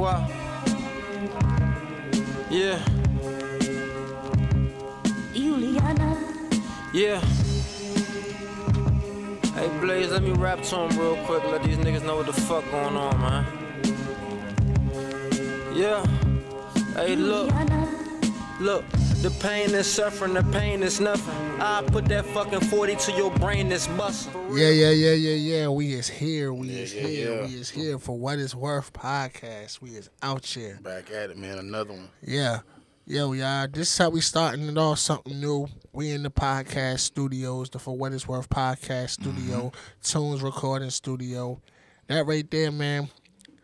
Guap. Yeah, Juliana. yeah. Hey Blaze, let me rap to him real quick. Let these niggas know what the fuck going on, man. Yeah. Hey, look. Look, the pain and suffering, the pain is nothing. I put that fucking 40 to your brain that's busting. Yeah, yeah, yeah, yeah, yeah. We is here. We is yeah, here. yeah. We is here for what is worth podcast. We is out here. Back at it, man. Another one. Yeah. Yo, y'all. This is how we starting it off something new. We in the podcast studios, the For What It's Worth podcast studio, mm-hmm. Tunes recording studio. That right there, man.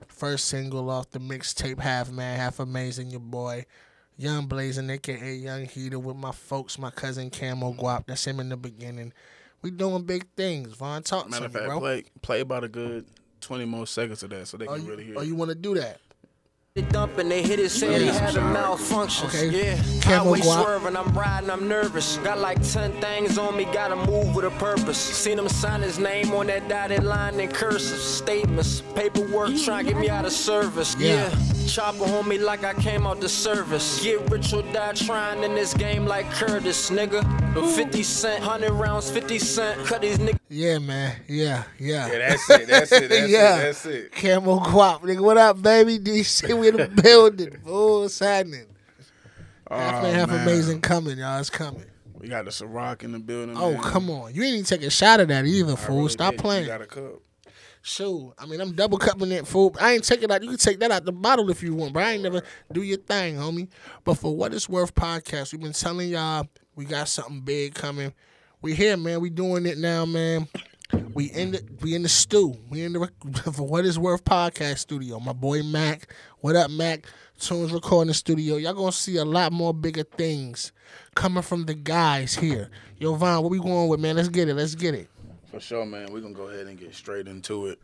First single off the mixtape, Half Man, Half Amazing, your boy. Young Blazing, aka Young Heater, with my folks, my cousin Camo Guap. That's him in the beginning. We doing big things. Vaughn, talk Matter to of me, fact, bro. play play about a good twenty more seconds of that so they Oh, can you, really hear. oh, you want to do that? They dump and they hit it, saying he Yeah. had a malfunction. Okay. Yeah, Camel highway guap. swerving, I'm riding, I'm nervous. Got like 10 things on me, gotta move with a purpose. Seen him sign his name on that dotted line in cursive statements. Paperwork trying to get me out of service. Yeah. Yeah. Chopper on me like I came out the service. Get rich or die trying in this game like Curtis, nigga. 50 cent, 100 rounds, 50 cent. Cut these niggas. Yeah, man. Yeah, yeah. Yeah, that's it. That's it. That's yeah. it. That's it. Camo Guap, nigga. What up, baby? DC, we in the building. Fool, what's happening? half Oh, man, half man. amazing coming, y'all. It's coming. We got the Ciroc in the building. Oh, man. come on. You ain't even take a shot of that either, fool. really Stop did. playing. You got a cup. Shoot. I mean, I'm double cupping that fool. I ain't taking out. You can take that out the bottle if you want, but I ain't never do your thing, homie. But for what it's worth podcast, we've been telling y'all we got something big coming. We here, man. We doing it now, man. We in the we in the stew. We in the for what it's worth podcast studio. My boy Mac. What up, Mac? Tunes recording studio. Y'all gonna see a lot more bigger things coming from the guys here. Yo, Vaughn, what we going with, man? Let's get it. Let's get it. For sure, man. We're gonna go ahead and get straight into it.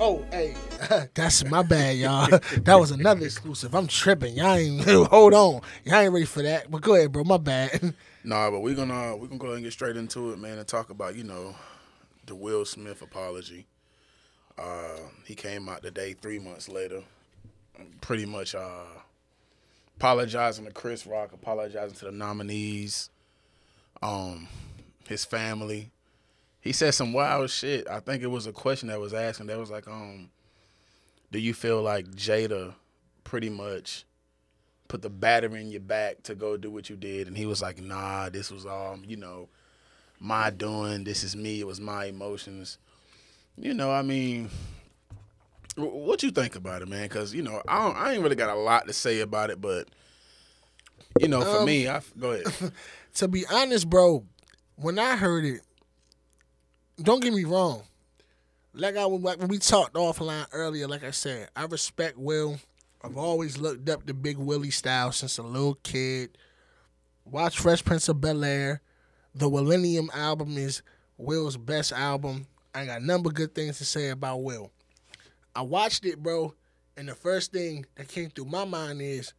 Oh, hey, that's my bad, y'all. that was another exclusive. I'm tripping. Y'all ain't hold on. Y'all ain't ready for that. But go ahead, bro. My bad. Nah, but we're gonna we're gonna go ahead and get straight into it, man, and talk about, you know, the Will Smith apology. Uh, he came out today three months later, pretty much uh, apologizing to Chris Rock, apologizing to the nominees, um, his family. He said some wild shit. I think it was a question that was asked, and that was like, um, do you feel like Jada pretty much put the battery in your back to go do what you did? And he was like, nah, this was all, you know, my doing. This is me. It was my emotions. You know, I mean, what you think about it, man? Because you know, I don't, I ain't really got a lot to say about it, but you know, for Um, me, I go ahead. to be honest, bro, when I heard it, don't get me wrong. Like I like when we talked offline earlier, like I said, I respect Will. I've always looked up to Big Willie style since a little kid. Watch Fresh Prince of Bel Air. The Millennium album is Will's best album. I got a number of good things to say about Will. I watched it, bro, and the first thing that came through my mind is,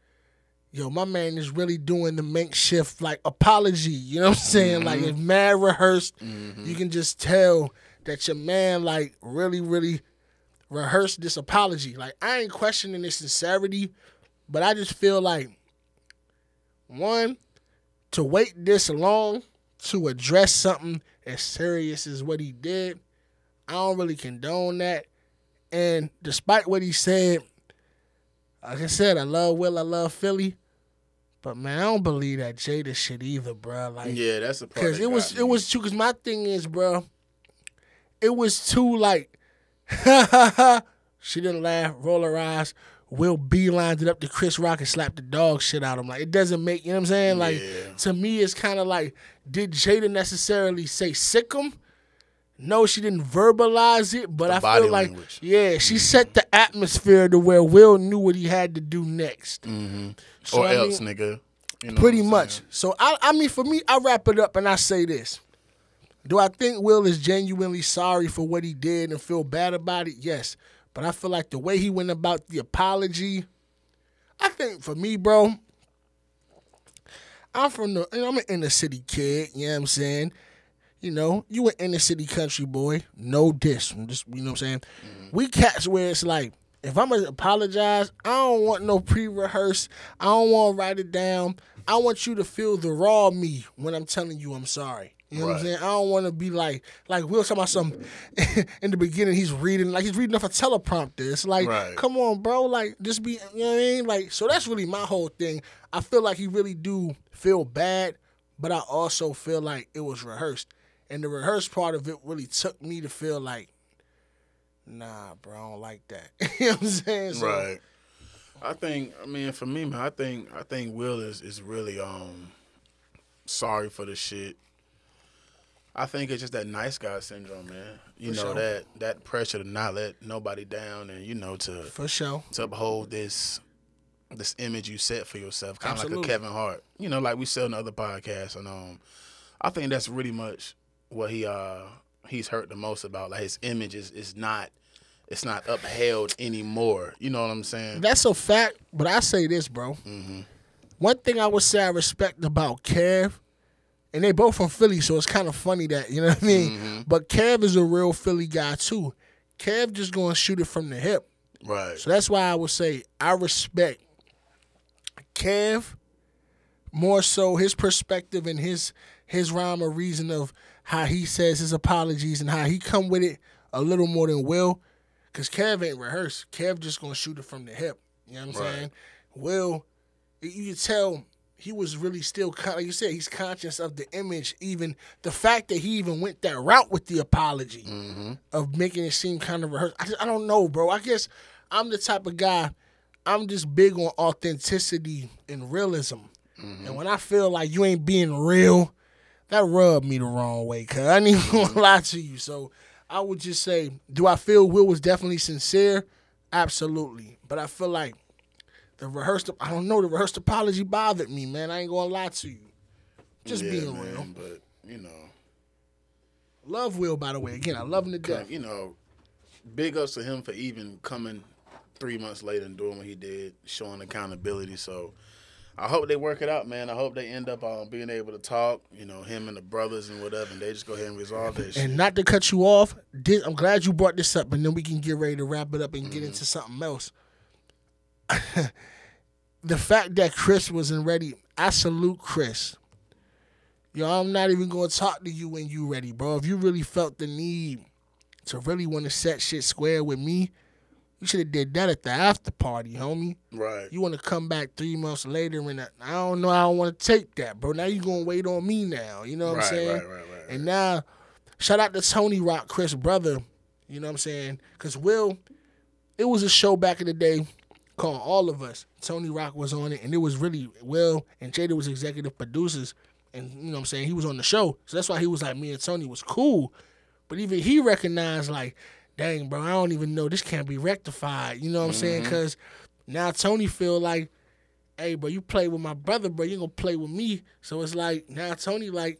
yo, my man is really doing the makeshift like apology. You know what I'm saying? Like mm-hmm. it's mad rehearsed. Mm-hmm. You can just tell that your man like really, really rehearsed this apology. Like I ain't questioning his sincerity, but I just feel like one, to wait this long to address something as serious as what he did, I don't really condone that. And despite what he said, like I said, I love Will, I love Philly. But man, I don't believe that Jada shit either, bro. Like, yeah, that's the part. Cause it was got it was too. Cause my thing is, bro, it was too like, she didn't laugh, roll her eyes. Will beelined it up to Chris Rock and slapped the dog shit out of him. Like it doesn't make you know what I'm saying. Like Yeah. to me, it's kind of like, did Jada necessarily say sick him? No, she didn't verbalize it, but The I feel like language. yeah, she mm-hmm. set the atmosphere to where Will knew what he had to do next. Mm-hmm. So, or I else, mean- nigga. You know Pretty much. So I, I mean, for me, I wrap it up and I say this: Do I think Will is genuinely sorry for what he did and feel bad about it? Yes, but I feel like the way he went about the apology. I think for me, bro, I'm from the, you know, I'm an inner city kid. You know what I'm saying? You know, you an inner city country boy. No diss. Just, you know what I'm saying? Mm-hmm. We cats where it's like, if I'm gonna apologize, I don't want no pre-rehearse. I don't want to write it down. I want you to feel the raw me when I'm telling you I'm sorry. You know what I'm saying? I don't want to be like like we'll talking about some in the beginning. He's reading like he's reading off a teleprompter. It's like, Right. come on, bro. Like just be. You know what I mean? Like so that's really my whole thing. I feel like he really do feel bad, but I also feel like it was rehearsed, and the rehearsed part of it really took me to feel like, nah, bro, I don't like that. you know what I'm saying? So, Right. I think. I mean, for me, man, I think I think Will is is really um sorry for the shit. I think it's just that nice guy syndrome, man. You For know sure. that that pressure to not let nobody down, and you know to For sure. to uphold this this image you set for yourself, kind of like a Kevin Hart. You know, like we said in other podcasts, and um, I think that's really much what he uh he's hurt the most about. Like his image is is not it's not upheld anymore. You know what I'm saying? That's a fact, but I say this, bro. One thing I would say I respect about Kev, and they both from Philly, so it's kind of funny that you know what I mean. But Kev is a real Philly guy too. Kev just gonna shoot it from the hip, right. so that's why I would say I respect Kev more so his perspective and his his rhyme or reason of how he says his apologies and how he come with it a little more than Will. Cause Kev ain't rehearsed. Kev just gonna shoot it from the hip. You know what I'm Right. saying? Will, you can tell he was really still like you said, he's conscious of the image, even the fact that he even went that route with the apology mm-hmm. of making it seem kind of rehearsed. I, just, I don't know, bro. I guess I'm the type of guy. I'm just big on authenticity and realism. Mm-hmm. And when I feel like you ain't being real, that rubbed me the wrong way. Cause I ain't even gonna lie to you. So I would just say, do I feel Will was definitely sincere? Absolutely. But I feel like the rehearsed, I don't know, the rehearsed apology bothered me, man. I ain't gonna lie to you. Just Yeah, being man, real. But you know, Love Will, by the way. Again, I love him to death. you know, big ups to him for even coming three months later and doing what he did, showing accountability. So I hope they work it out, man. I hope they end up um, being able to talk, you know, him and the brothers and whatever, and they just go ahead and resolve shit. And not to cut you off, did, I'm glad you brought this up, and then we can get ready to wrap it up and get into something else. the fact that Chris wasn't ready, I salute Chris. Yo, I'm not even going to talk to you when you ready, bro. If you really felt the need to really want to set shit square with me, you should have did that at the after party, homie. Right. You want to come back three months later and I I don't know. I don't want to take that, bro. Now you gonna wait on me now. You know what Right, I'm saying? right, right, right, And now, shout out to Tony Rock, Chris brother. You know what I'm saying? Cause Will, it was a show back in the day called All of Us. Tony Rock was on it, and it was really Will and Jada was executive producers, and you know what I'm saying he was on the show. So that's why he was like me and Tony was cool. But even he recognized like, dang, bro, I don't even know this can't be rectified. You know what I'm saying? Mm-hmm. Cause now Tony feel like, hey, bro, you play with my brother, bro, you gonna play with me. So it's like now Tony like,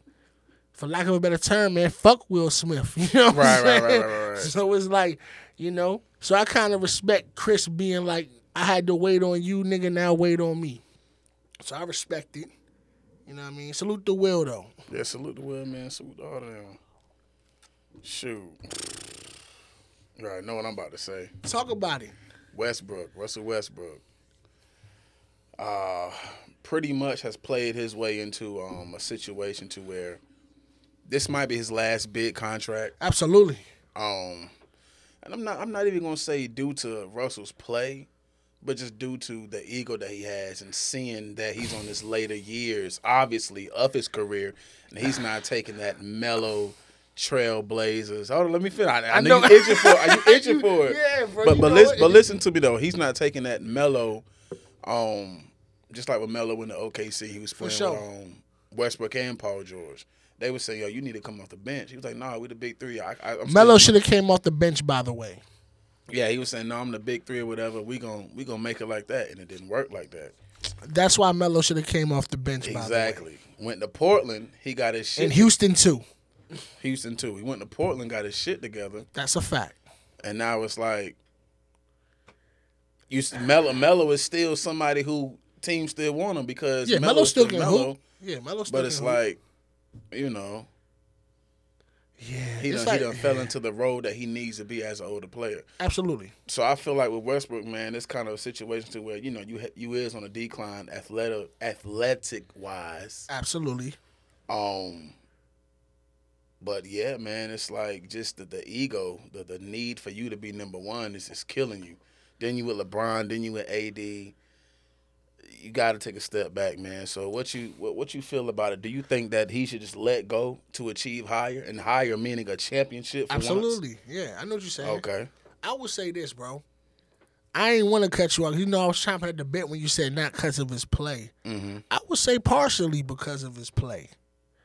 for lack of a better term, man, fuck Will Smith. You know what Right, I'm right, saying? right, right, right. So it's like, you know, so I kind of respect Chris being like, I had to wait on you, nigga. Now wait on me. So I respect it. You know what I mean? Salute the Will though. Yeah, salute the Will, man. Salute all of them. Shoot. Already know what I'm about to say. Talk about it. Westbrook, Russell Westbrook, uh, pretty much has played his way into um, a situation to where this might be his last big contract. Absolutely. Um, and I'm not I'm not even gonna say due to Russell's play, but just due to the ego that he has and seeing that he's on his later years, obviously of his career, and he's not taking that mellow trailblazers. Oh, let me finish. I, I, I know, know. you itching for. Are you itching for it? Yeah, bro, But but listen, but listen to me though. He's not taking that mellow. Um, just like with Melo in the OKC, he was playing sure. with um, Westbrook and Paul George. They would say, "Yo, you need to come off the bench." He was like, "Nah, we the big three. I, I, still- should have came off the bench, by the way. yeah, he was saying, "No, I'm the big three or whatever. We gon' we gonna make it like that," and it didn't work like that. That's why Melo should have came off the bench. By the way. Exactly. Went to Portland. He got his shit. And Houston too. Houston too. He went to Portland, got his shit together, That's a fact. and now it's like, you Melo. Melo is still somebody who teams still want him because Yeah, Melo still can Melo, hoop. Yeah, Melo still But it's hoop. like, you know, Yeah, He done, like- he done fell into the role that he needs to be as an older player. absolutely. So I feel like with Westbrook, man, it's kind of a situation to where you know you you is on a decline, athletic athletic wise. Absolutely. Um, but yeah, man, it's like just the, the ego, the the need for you to be number one is just killing you. Then you with LeBron, then you with AD. You got to take a step back, man. So what you what, what you feel about it? Do you think that he should just let go to achieve higher and higher meaning a championship? For once? Absolutely. Yeah, I know what you're saying. Okay. I would say this, bro. I ain't want to cut you off. You know, I was chomping at the bit when you said not because of his play. Mm-hmm. I would say partially because of his play.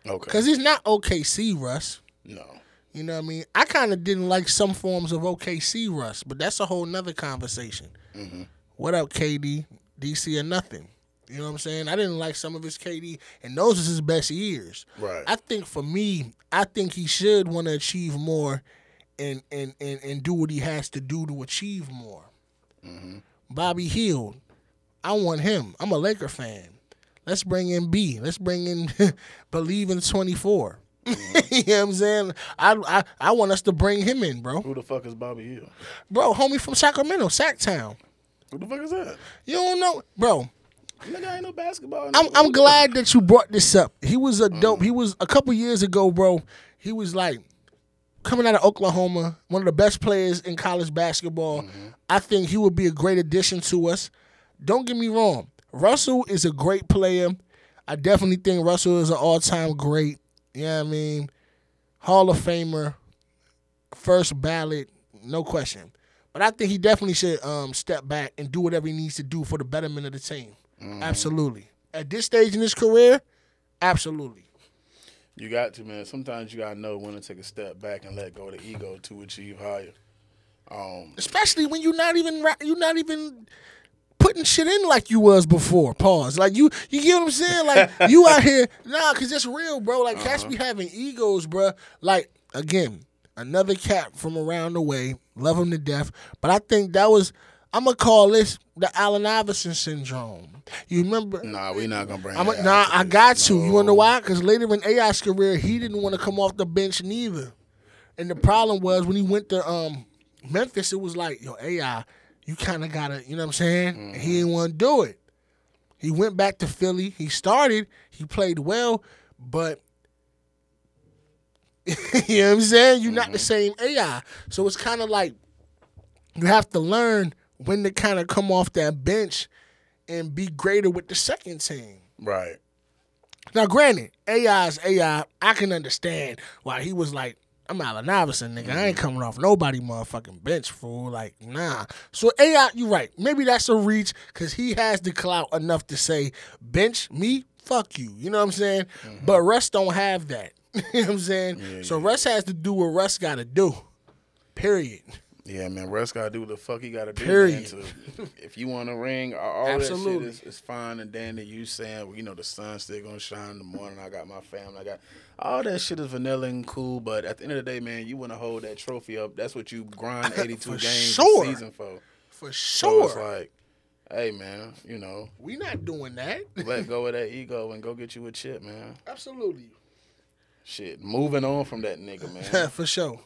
Okay. Because he's not OKC Russ. No. You know what I mean? I kind of didn't like some forms of OKC Russ, but that's a whole nother conversation. Mm-hmm. What up, KD? DC or nothing. You know what I'm saying? I didn't like some of his KD, and those was his best years. Right. I think for me, I think he should want to achieve more and, and, and, and do what he has to do to achieve more. Buddy Hield, I want him. I'm a Laker fan. Let's bring in B. Let's bring in Believe in 24. you know what I'm saying? I, I I want us to bring him in, bro. Who the fuck is Buddy Hield? Bro, homie from Sacramento, Sacktown. Who the fuck is that? You don't know, bro. Nigga ain't no basketball. I'm. I'm glad that you brought this up. He was a dope. He was a couple years ago, bro. He was like coming out of Oklahoma, one of the best players in college basketball. Mm-hmm. I think he would be a great addition to us. Don't get me wrong. Russell is a great player. I definitely think Russell is an all-time great. You know what I mean? Hall of Famer, first ballot, no question. But I think he definitely should um, step back and do whatever he needs to do for the betterment of the team. Absolutely. At this stage in his career, absolutely. You got to, man. Sometimes you gotta know when to take a step back and let go of the ego to achieve higher. Um, Especially when you're not even you're not even putting shit in like you was before. Pause. Like you, you get what I'm saying? Like you out here, nah, cause it's real, bro. Like cats be having egos, bro. Like again, another cat from around the way. Love him to death, but I think that was. I'm gonna call this the Allen Iverson syndrome. You remember? nah, we not gonna bring. I'm a, nah, I got to. You wanna know why? Because later in AI's career, he didn't want to come off the bench neither. And the problem was when he went to um, Memphis, it was like, yo, AI, you kind of gotta, you know what I'm saying? And he mm-hmm. didn't want to do it. He went back to Philly. He started. He played well, but you know what I'm saying? You're not the mm-hmm. same AI. So it's kind of like you have to learn when to kind of come off that bench and be greater with the second team. Right. Now, granted, AI is AI. I can understand why he was like, I'm Allen Iverson, nigga. I ain't mm-hmm. coming off nobody motherfucking bench, fool. Like, nah. So AI, you're right. Maybe that's a reach because he has the clout enough to say, bench me, fuck you. You know what I'm saying? Mm-hmm. But Russ don't have that. you know what I'm saying? so Russ has to do what Russ got to do. Period. Yeah, man. Russ gotta do what the fuck he gotta do. Period. Man, to, if you want a ring, all that shit is, is fine and dandy. You saying, well, you know, the sun's still gonna shine in the morning. I got my family. I got all that shit is vanilla and cool. But at the end of the day, man, you want to hold that trophy up. That's what you grind 82 For games sure. a season for. For So sure. it's like, hey, man, you know, we not doing that. let go of that ego and go get you a chip, man. Absolutely. Shit, moving on from that nigga, man. For sure.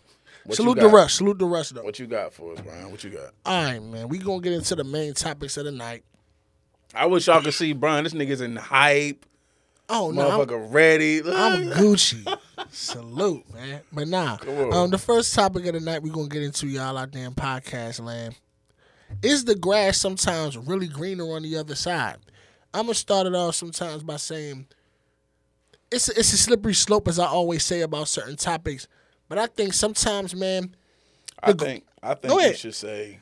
What Salute the? Russ. Salute the Russ, though. What you got for us, Brian? What you got? All right, man. We gonna get into the main topics of the night. I wish y'all could see Brian. This nigga's in hype. Oh no, I'm, Motherfucker ready. I'm Gucci. Salute, man. But nah, on. um, the first topic of the night we're gonna get into y'all out there in podcast land. Is the grass sometimes really greener on the other side? I'm gonna start it off sometimes by saying it's a, it's a slippery slope, as I always say about certain topics. But I think sometimes, man, I think I think you should say,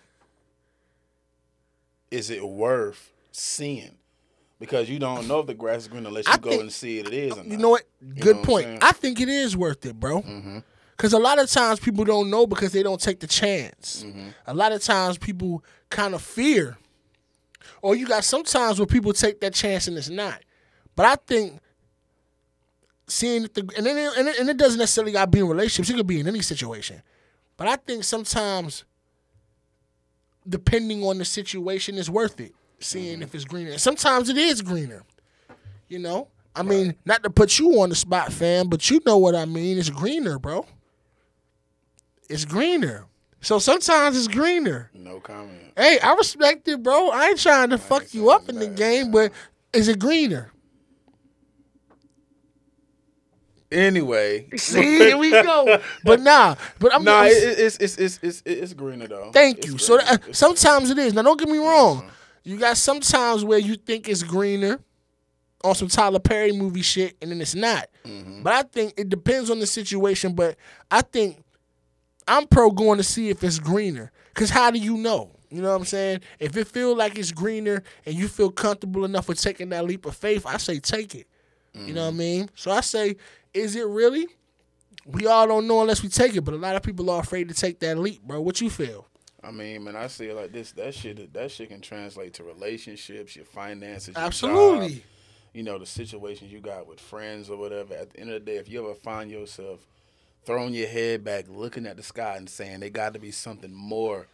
is it worth seeing? Because you don't know if the grass is green unless you I go think- and see it. It is. You know what? Good know point. saying? I think it is worth it, bro. Mm-hmm. Because a lot of times people don't know because they don't take the chance. Mm-hmm. A lot of times people kind of fear. Or you got sometimes where people take that chance and it's not. But I think seeing the and then and it, and it doesn't necessarily got to be in relationships. It could be in any situation. But I think sometimes, depending on the situation, is worth it. Seeing if it's greener. Sometimes it is greener. You know, I mean, not to put you on the spot, fam, but you know what I mean. It's greener, bro. it's greener. So sometimes it's greener. No comment. Hey, I respect it, bro. I ain't trying to fuck you up in the that, game, but is it greener? Anyway, See, here we go. But nah, but I'm, nah, I'm- it's, it's it's it's it's greener though. Thank It's you. So that, uh, sometimes it is. Now, don't get me wrong. You got sometimes where you think it's greener on some Tyler Perry movie shit, and then it's not. Mm-hmm. But I think it depends on the situation. But I think I'm pro going to see if it's greener. Cause how do you know? You know what I'm saying? If it feel like it's greener and you feel comfortable enough with taking that leap of faith, I say take it. You know what I mean? So I say, is it really? We all don't know unless we take it, but a lot of people are afraid to take that leap, bro. What you feel? I mean, man, I see it like this. That shit, that shit can translate to relationships, your finances, your Absolutely. job, you know, the situations you got with friends or whatever. At the end of the day, if you ever find yourself throwing your head back, looking at the sky, and saying, "There got to be something more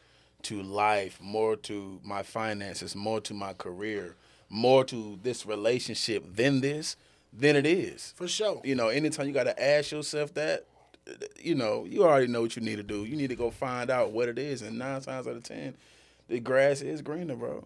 to life, more to my finances, more to my career, more to this relationship than this," then it is. For sure. You know, anytime you got to ask yourself that, you know, you already know what you need to do. You need to go find out what it is, and nine times out of ten, the grass is greener, bro.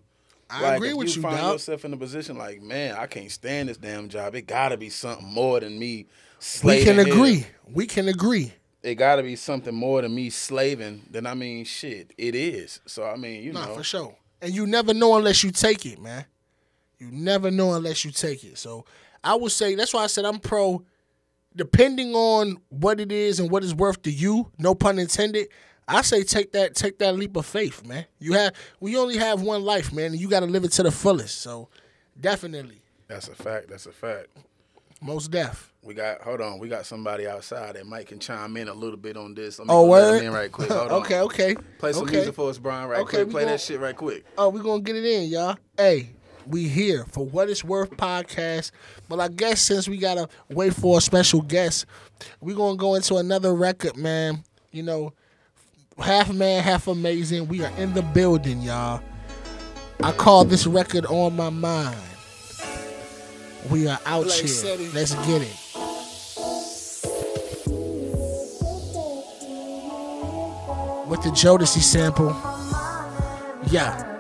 I agree if with you. you, find dog. yourself in a position like, man, I can't stand this damn job. It got to be something more than me. We Slaving can here. agree. We can agree. It got to be something more than me slaving. Then I mean, shit, it is. So I mean, you Nah, know, for sure. And you never know unless you take it, man. You never know unless you take it. So I would say that's why I said I'm pro. Depending on what it is and what it's worth to you, no pun intended. I say take that take that leap of faith, man. You have we only have one life, man, and you got to live it to the fullest. So definitely, that's a fact. That's a fact. most deaf. We got hold on. We got somebody outside that Mike can chime in a little bit on this. Let me Oh, go let him word. in right quick. Hold on. okay, okay. Play some okay. music for us, Brian. Right Okay, quick. Play gon- that shit right quick. Oh, we gonna get it in, y'all. Hey, we here for what it's worth podcast. But I guess since we gotta wait for a special guest, we gonna go into another record, man. You know, half man, half amazing. We are in the building, y'all. I call this record on my mind. We are out Blake here. City. Let's get it. With the Jodeci sample. Yeah.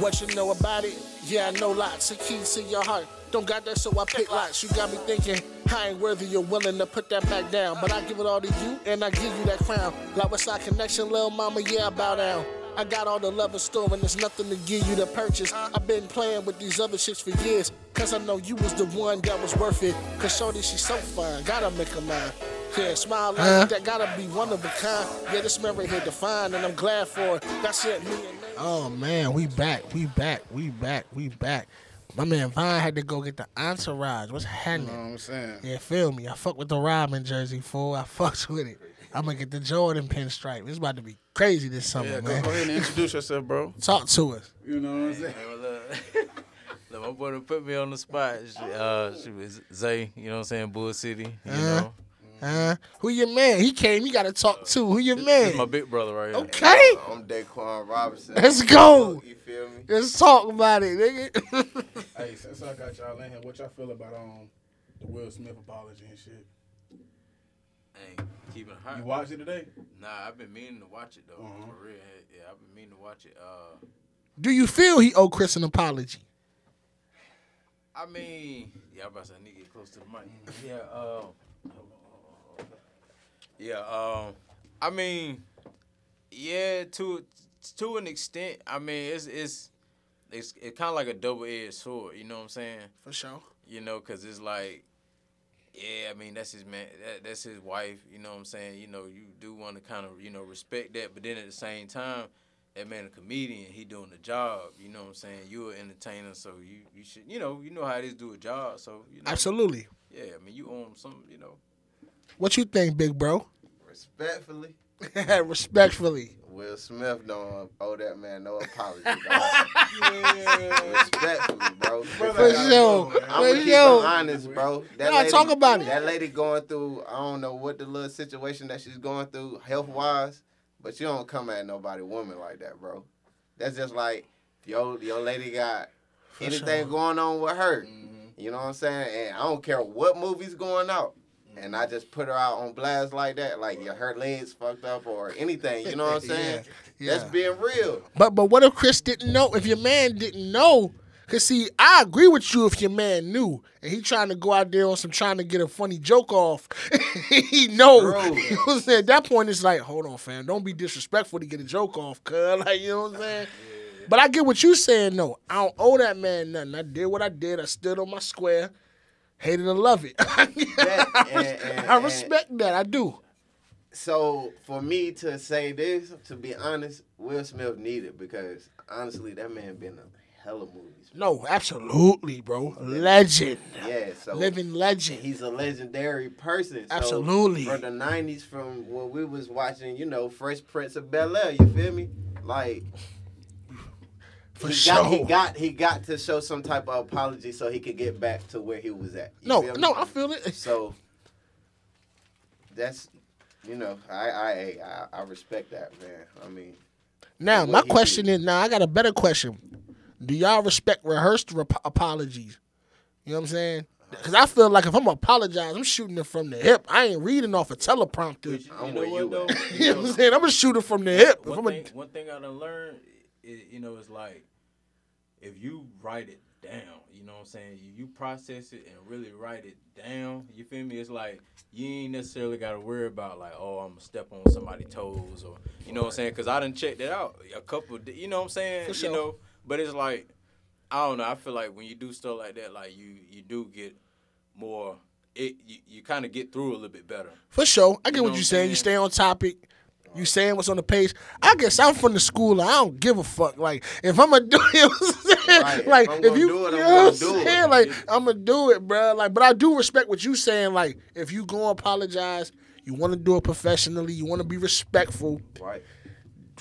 What you know about it? Yeah, I know lots of keys to your heart. Don't got that, so I pick lots. You got me thinking, I ain't worthy, you're willing to put that back down. But I give it all to you, and I give you that crown. Like what's our Connection, little mama, yeah, I bow down. I got all the love in store, and there's nothing to give you to purchase. I've been playing with these other chicks for years, cause I know you was the one that was worth it. Cause Shorty, she's so fine, gotta make her mine. Yeah, smile like Huh? that, gotta be one of a kind. Yeah, this man right here defined, and I'm glad for it. That's it, me and. Oh man, we back, we back, we back, we back. My man Vine had to go get the entourage. What's You happening? know what I'm saying? Yeah, feel me. I fuck with the Robin jersey, fool. I fucks with it. I'm gonna get the Jordan pinstripe. It's about to be crazy this summer, Yeah, go, man. go ahead and introduce yourself, bro. Talk to us. You know what I'm saying? Hey, look, look, my boy done put me on the spot. She, uh, she was Zay, you know what I'm saying? Bull City, you Uh-huh. know. Huh? Who your man? He came. He got to talk too. Who your This man? my big brother right here. Okay, I'm Daquan Robinson. let's go. You feel me? Let's talk about it, nigga. Hey, since I got y'all in here, what y'all feel about um the Will Smith apology and shit? Hey, keeping it hot. You watched it today? Nah, I've been meaning to watch it though. Uh-huh. For real. Yeah, I've been meaning to watch it. Uh, Do you feel he owe Chris an apology? I mean, yeah, I'm about to say, I need to get close to the mic. Yeah, um, yeah, um, I mean, yeah, to to an extent. I mean, it's it's it's it's kind of like a double edged sword. You know what I'm saying? For sure. You know, cause it's like, yeah, I mean that's his man, that, that's his wife. You know what I'm saying? You know, you do want to kind of you know respect that, but then at the same time, that man a comedian, he doing the job. You know what I'm saying? You an entertainer, so you you should you know you know how it is to do a job. So you know, Absolutely. yeah, I mean you own some, you know. What you think, big bro? Respectfully, Respectfully. Will Smith don't owe that man no apology. dog. Respectfully, bro. For sure. I'm For gonna keep it sure. honest, bro. That Nah, talk about it. That lady going through, I don't know what the little situation that she's going through health wise. but you don't come at nobody woman like that, bro. That's just like your your lady got anything sure. going on with her. Mm-hmm. You know what I'm saying? And I don't care what movie's going out. And I just put her out on blast like that, like yeah, her legs fucked up or anything. You know what I'm saying? Yeah, That's being real. But but what if Chris didn't know? If your man didn't know? Cause see, I agree with you if your man knew and he trying to go out there on some trying to get a funny joke off. he know. True. You know what I'm saying? At that point it's like, hold on, fam, don't be disrespectful to get a joke off, cuz like you know what I'm saying? But I get what you saying though. I don't owe that man nothing. I did what I did. I stood on my square. Hated or love it. That- and- and- I and- respect that. I do. So for me to say this, to be honest, Will Smith needed because honestly, that man been in hella movies. No, absolutely, bro. Legend. Yeah, so Living legend. he's a legendary person. So Absolutely. From the nineties, from when we was watching, you know, Fresh Prince of Bel Air. You feel me? Like For he sure. got, he got he got to show some type of apology so he could get back to where he was at. You no, feel me? no, I feel it. So that's you know, I I I, I respect that man. I mean, Now, my question did. is now I got a better question. Do y'all respect rehearsed rep- apologies? You know what I'm saying? Because I feel like if I'm apologizing, I'm shooting it from the hip. I ain't reading off a teleprompter. You I'm know where what you though? at. You know what I'm saying? I'm gonna shoot it from the hip. If one I'm a, thing, one thing I done learned, is, you know, it's like if you write it down, you know what I'm saying? You, you process it and really write it down. You feel me? It's like you ain't necessarily got to worry about like, oh, I'm gonna step on somebody's toes or you know what I'm saying? Because I done checked it out a couple. Di- you know what I'm saying? For sure. You know, but it's like I don't know. I feel like when you do stuff like that, like you you do get more. It you, you kind of get through a little bit better. for sure, I get You know what what you're I'm saying. You stay on topic. You saying what's on the page. I guess I'm from the school. I don't give a fuck. Like if I'm gonna do it, you know what I'm saying? Right, if like if you, do it, I'm you know what I'm do it. Like I'm gonna do it, bro. Like, but I do respect what you saying. Like if you go apologize, you want to do it professionally. You want to be respectful. right.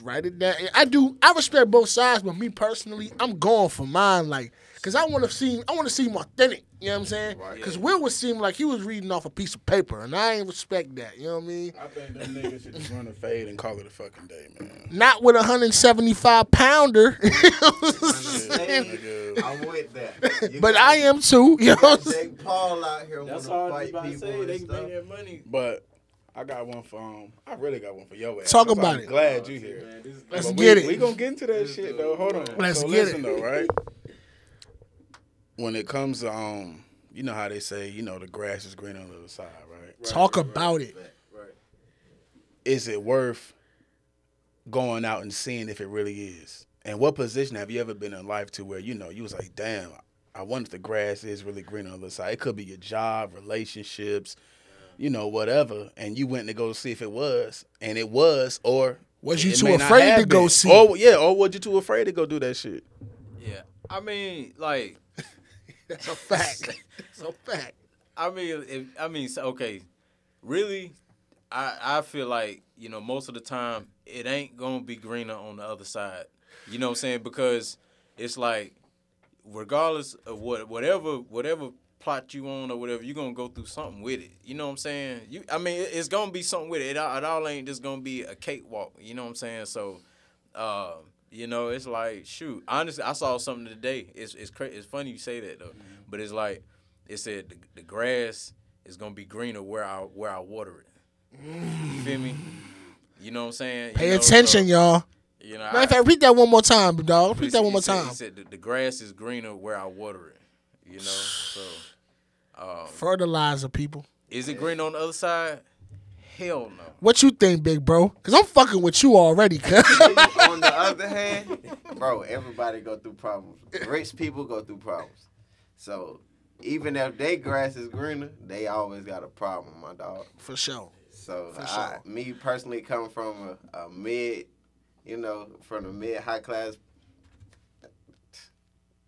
write it down. I do. I respect both sides, but me personally, I'm going for mine. Like, cause I want to seem, I want to seem authentic. You know what I'm saying? Right. Cause Will would seem like he was reading off a piece of paper, and I ain't respect that. You know what I mean? I think them niggas should just run a fade and call it a fucking day, man. Not with a 175 pounder. You know I'm saying? Nigga, I'm with that. You but got- I am too. You know what I'm saying? Jake Paul out here That's want all to I was fight about to people say. and They can stuff. make that money. but I got one for um. I really got one for your ass. Talk That's about I'm it. Glad you here. Man, this is- Let's But get it. We gonna get into that shit though. Hold on. Let's so get listen it. though, right? When it comes to um, you know how they say, you know, the grass is greener on the other side, right? Talk about it. Right. Is it worth going out and seeing if it really is? And what position have you ever been in life to where you know you was like, damn, I wonder if the grass is really green on the other side. It could be your job, relationships, you know, whatever. And you went to go see if it was, and it was, or Was you it too afraid have to go been. see? Or yeah, or was you too afraid to go do that shit? Yeah. I mean, like, That's a fact. That's a fact. I mean, if, I mean, so, okay, really, I I feel like you know most of the time it ain't gonna be greener on the other side. You know what I'm saying? Because it's like, regardless of what whatever whatever plot you on or whatever, you're gonna go through something with it. You know what I'm saying? You, I mean, it's gonna be something with it. It all, it all ain't just gonna be a cakewalk. You know what I'm saying? So. Uh, you know, it's like shoot. Honestly, I saw something today. It's it's cra- It's funny you say that though, but it's like it said the, the grass is gonna be greener where I where I water it. You feel me? You know what I'm saying? Pay You know, attention, so, y'all. You know, Matter of fact, read that one more time, dog. Read that one more said- time. He said the, the grass is greener where I water it. You know, so um, Fertilizer, people. is it green on the other side? Hell no. What you think, big bro? Cause I'm fucking with you already, cuz. on the other hand, bro, everybody go through problems. Rich people go through problems. So even if they grass is greener, they always got a problem, my dog. For sure. So For I, sure. me personally, coming from a, a mid, you know, from the mid high class,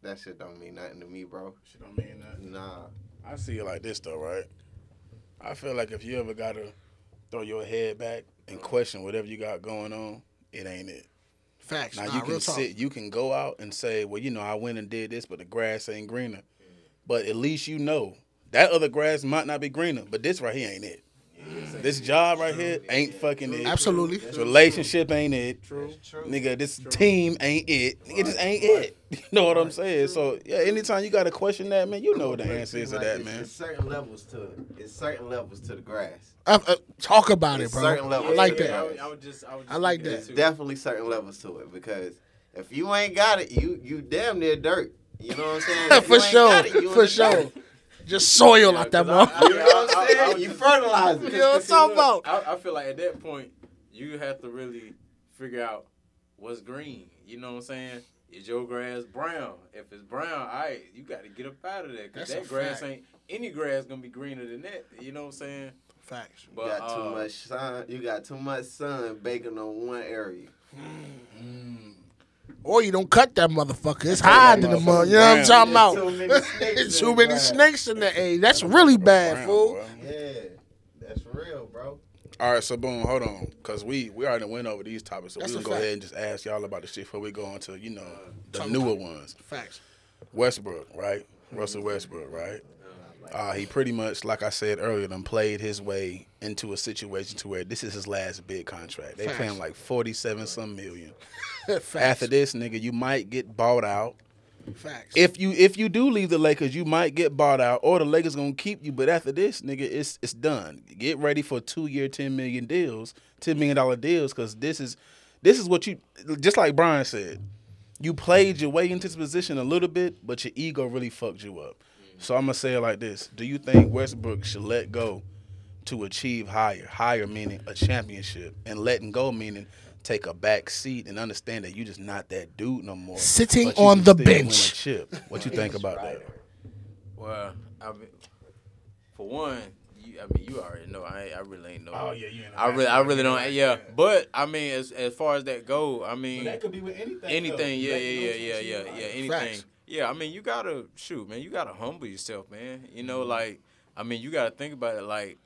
that shit don't mean nothing to me, bro. Shit don't mean nothing. Nah. I see it like this though, right? I feel like if you ever gotta throw your head back and question whatever you got going on, it ain't it. Facts. Now Nah, you can sit, you can go out and say, well, you know, I went and did this, but the grass ain't greener. But at least you know that other grass might not be greener, but this right here ain't it. This job right here ain't fucking it. Absolutely. This relationship ain't it. True. Nigga, this team ain't it. Nigga, this ain't it. You know what I'm saying? So yeah, anytime you got to question that, man, you know what the answer is to that, man. It's certain levels to it. It's certain levels to the grass. Uh, uh, talk about it, bro. certain levels. I like that. I, would- I would just, I, would just I like that. There's definitely certain levels to it because if you ain't got it, you you damn near dirt. You know what I'm saying? For sure, it, for sure. dirt. Just soil Yeah, out that 'cause I- motherfucker. You know what I'm saying? You fertilize it. You know what I'm talking about? I, I feel like at that point, you have to really figure out what's green. You know what I'm saying? Is your grass brown? If it's brown, all right, you got to get up out of there because that grass fact. ain't any grass gonna be greener than that. You know what I'm saying? Facts. You But got too uh, much sun. You got too much sun baking on one area. Or you don't cut that motherfucker. It's hard in the mud. You know what I'm talking about? Too many snakes. in Too the many snakes in the A. That's really bad, Brown, fool. Yeah, that's real, bro. All right, so boom, hold on, cause we we already went over these topics, so That's we a gonna go fact. ahead and just ask y'all about the shit before we go on to you know uh, the talk newer ones. Facts. Westbrook, right? Russell Westbrook, right? Uh, he pretty much, like I said earlier, done played his way into a situation to where this is his last big contract. They pay him like forty-seven some million. Facts. After this, nigga, you might get bought out. Facts. If you if you do leave the Lakers, you might get bought out, or the Lakers gonna keep you. But after this, nigga, it's it's done. Get ready for two year, ten million deals, ten million dollar deals, because this is this is what you just like Brian said. You played your way into this position a little bit, but your ego really fucked you up. So I'm gonna say it like this: Do you think Westbrook should let go to achieve higher? Higher meaning a championship, and letting go meaning take a back seat and understand that you're just not that dude no more. Sitting on the still win a bench. chip. What you think about that? Well, I mean, for one, you, I mean, you already know. I I really ain't know. Oh, yeah, you ain't a I really, I really don't. basketball Yeah, but I mean, as as far as that go, I mean, that could be with anything. anything. Yeah, yeah, yeah, yeah, yeah, yeah. Anything. Facts. Yeah, I mean, you gotta shoot, man. You gotta humble yourself, man. You know, Mm-hmm. like, I mean, you gotta think about it. Like,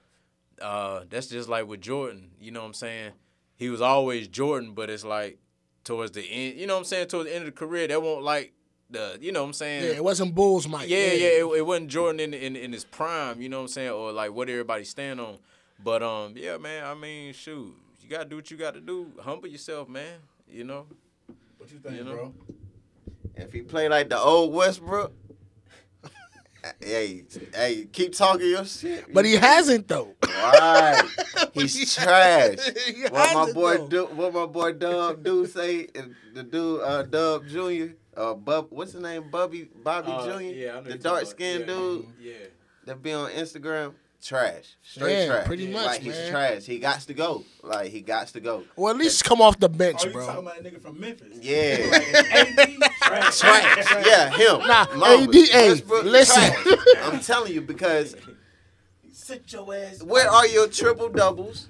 uh, that's just like with Jordan. You know what I'm saying? He was always Jordan, but it's like towards the end. You know what I'm saying? Towards the end of the career, that won't like the. You know what I'm saying? yeah, it wasn't Bulls, Mike. Yeah, yeah, it, it wasn't Jordan in, in in his prime, you know what I'm saying, or like what everybody stand on. But um, yeah, man, I mean, shoot, you gotta do what you gotta do. Humble yourself, man. You know. What you think, You know? bro? If he play like the old Westbrook, hey, hey, keep talking your shit. But he hasn't though. Right. He's trash. He What my boy though. do what my boy Dub do say and the dude uh Dub Jr. Uh Bub what's his name? Bubby Bobby Uh, Jr. yeah, I know the dark talking skinned about- dude Yeah. that be on Instagram. Trash. Straight Yeah, trash. pretty much, Like he's trash. He got to go. Like he got to go. Well, at least come off the bench, Oh, you bro. talking about a nigga from Memphis? Yeah. Trash. trash. Yeah, him. Nah, Mama. ADA, Westbrook, listen. trash. I'm telling you because Sit your ass. where are your triple doubles?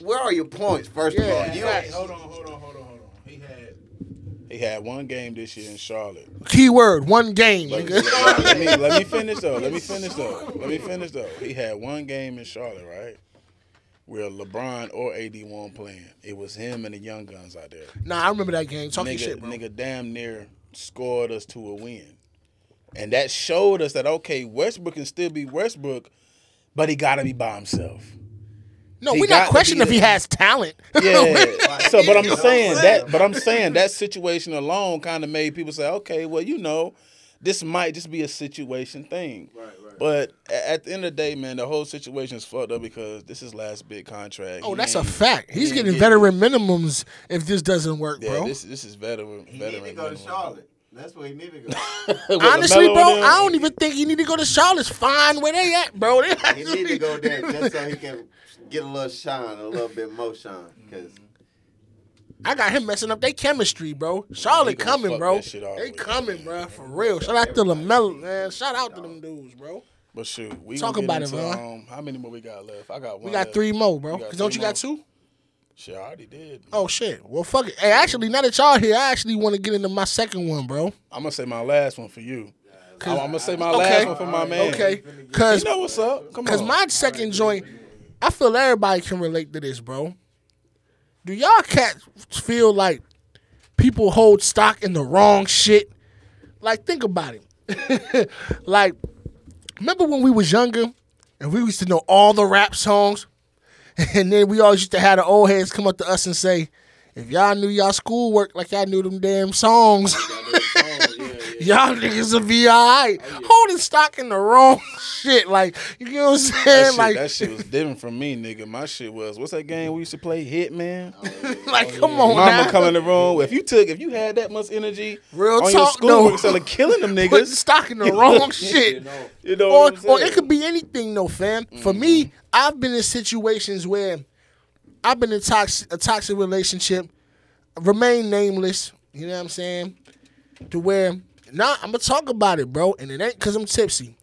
Where are your points? First Yeah, of all, yeah. you Facts. Hold on, hold on, hold on, hold on. He had he had one game this year in Charlotte. Keyword: one game, Let me, nigga. let me let me finish though. Let me finish though. Let me finish though. He had one game in Charlotte, right? Where LeBron or AD won't playing. It was him and the young guns out there. Nah, I remember that game. Talking nigga, shit, bro. nigga damn near scored us to a win. And that showed us that okay, Westbrook can still be Westbrook, but he gotta be by himself. No, he we're not questioning if he has talent. Yeah. so, but I'm saying that. But I'm saying that situation alone kind of made people say, okay, well, you know, this might just be a situation thing. Right, right. But at the end of the day, man, the whole situation is fucked up because this is last big contract. Oh, He that's a fact. He's he getting getting- veteran minimums if this doesn't work, Yeah, bro. this this is veteran. He veteran need to go to. Charlotte. That's where he need to go. Honestly, bro, and? I don't even think you need to go to Charlotte's fine where they at, bro. They he need to go there just so he can get a little shine, a little bit more shine. Cause I got him messing up their chemistry, bro. Charlotte coming, bro. that shit all They coming, bro. For real. Shout out to Lamelo, man. Shout out to them dudes, bro. But shoot, we Talk about it, into, man. Um, how many more we got left? I got one. We got left. three more, bro. Cause don't you got two? Shit, I already did. Oh shit. Well, fuck it. Hey, actually, now that y'all here, I actually want to get into my second one, bro. I'm gonna say my last one for you. I'm, gonna say my Okay. last one for my man. Okay. You know what's up? Come Cause on. my second joint, I feel everybody can relate to this, bro. Do y'all cats feel like people hold stock in the wrong shit? Like, think about it. like, remember when we was younger and we used to know all the rap songs. And then we always used to have the old heads come up to us and say, if y'all knew y'all schoolwork like y'all knew them damn songs, y'all niggas would be alright. Holding stock in the wrong shit. Like, you know what I'm That saying? shit, Like, that shit was different from me, nigga. My shit was what's that game we used to play? Hitman. like oh, come on Mama now. come in the room. If you took, if you had that much energy Real on your talk, schoolwork, no. instead of killing them niggas, stock in the wrong shit. you know or, what I'm or it could be anything though, fam. For me, mm-hmm. I've been in situations where I've been in toxic, a toxic relationship, remain nameless. You know what I'm saying? To where now I'm gonna talk about it, bro, and it ain't because I'm tipsy.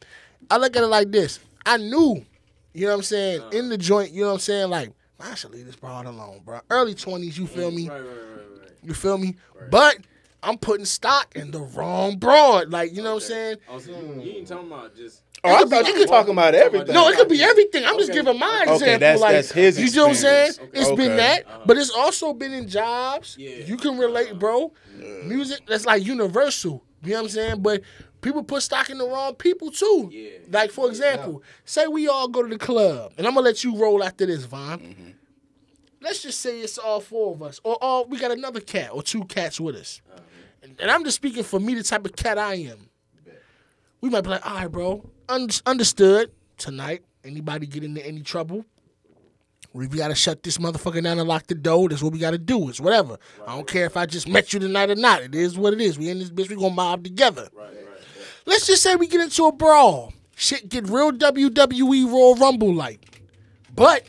I look at it like this: I knew, you know what I'm saying, in the joint. You know what I'm saying? Like I should leave this broad alone, bro. Early twenties, you feel mm, me? Right, right, right, right. You feel me? But I'm putting stock in the wrong broad. Like you know what I'm saying? Oh, so you, you ain't talking about just. oh, I thought you were talking about everything. No, it could be everything. I'm just giving my Okay, example. that's- like, that's his You know what I'm saying? experience. It's been Okay. that, uh-huh. but it's also been in jobs. Yeah. You can relate, bro. Yeah. Music that's like universal. You know what I'm saying? But people put stock in the wrong people too. Yeah. Like for example, say we all go to the club, and I'm gonna let you roll after this, Vaughn. Mm-hmm. Let's just say it's all four of us, or all we got another cat or two cats with us. Uh-huh. And, and I'm just speaking for me, the type of cat I am. We might be like, all right, bro, un- understood. Tonight, anybody get into any trouble? We gotta shut this motherfucker down and lock the door. That's what we gotta do. It's whatever. I don't care if I just met you tonight or not. It is what it is. We in this bitch. We gonna mob together. Let's just say we get into a brawl. Shit get real WWE Royal Rumble like. But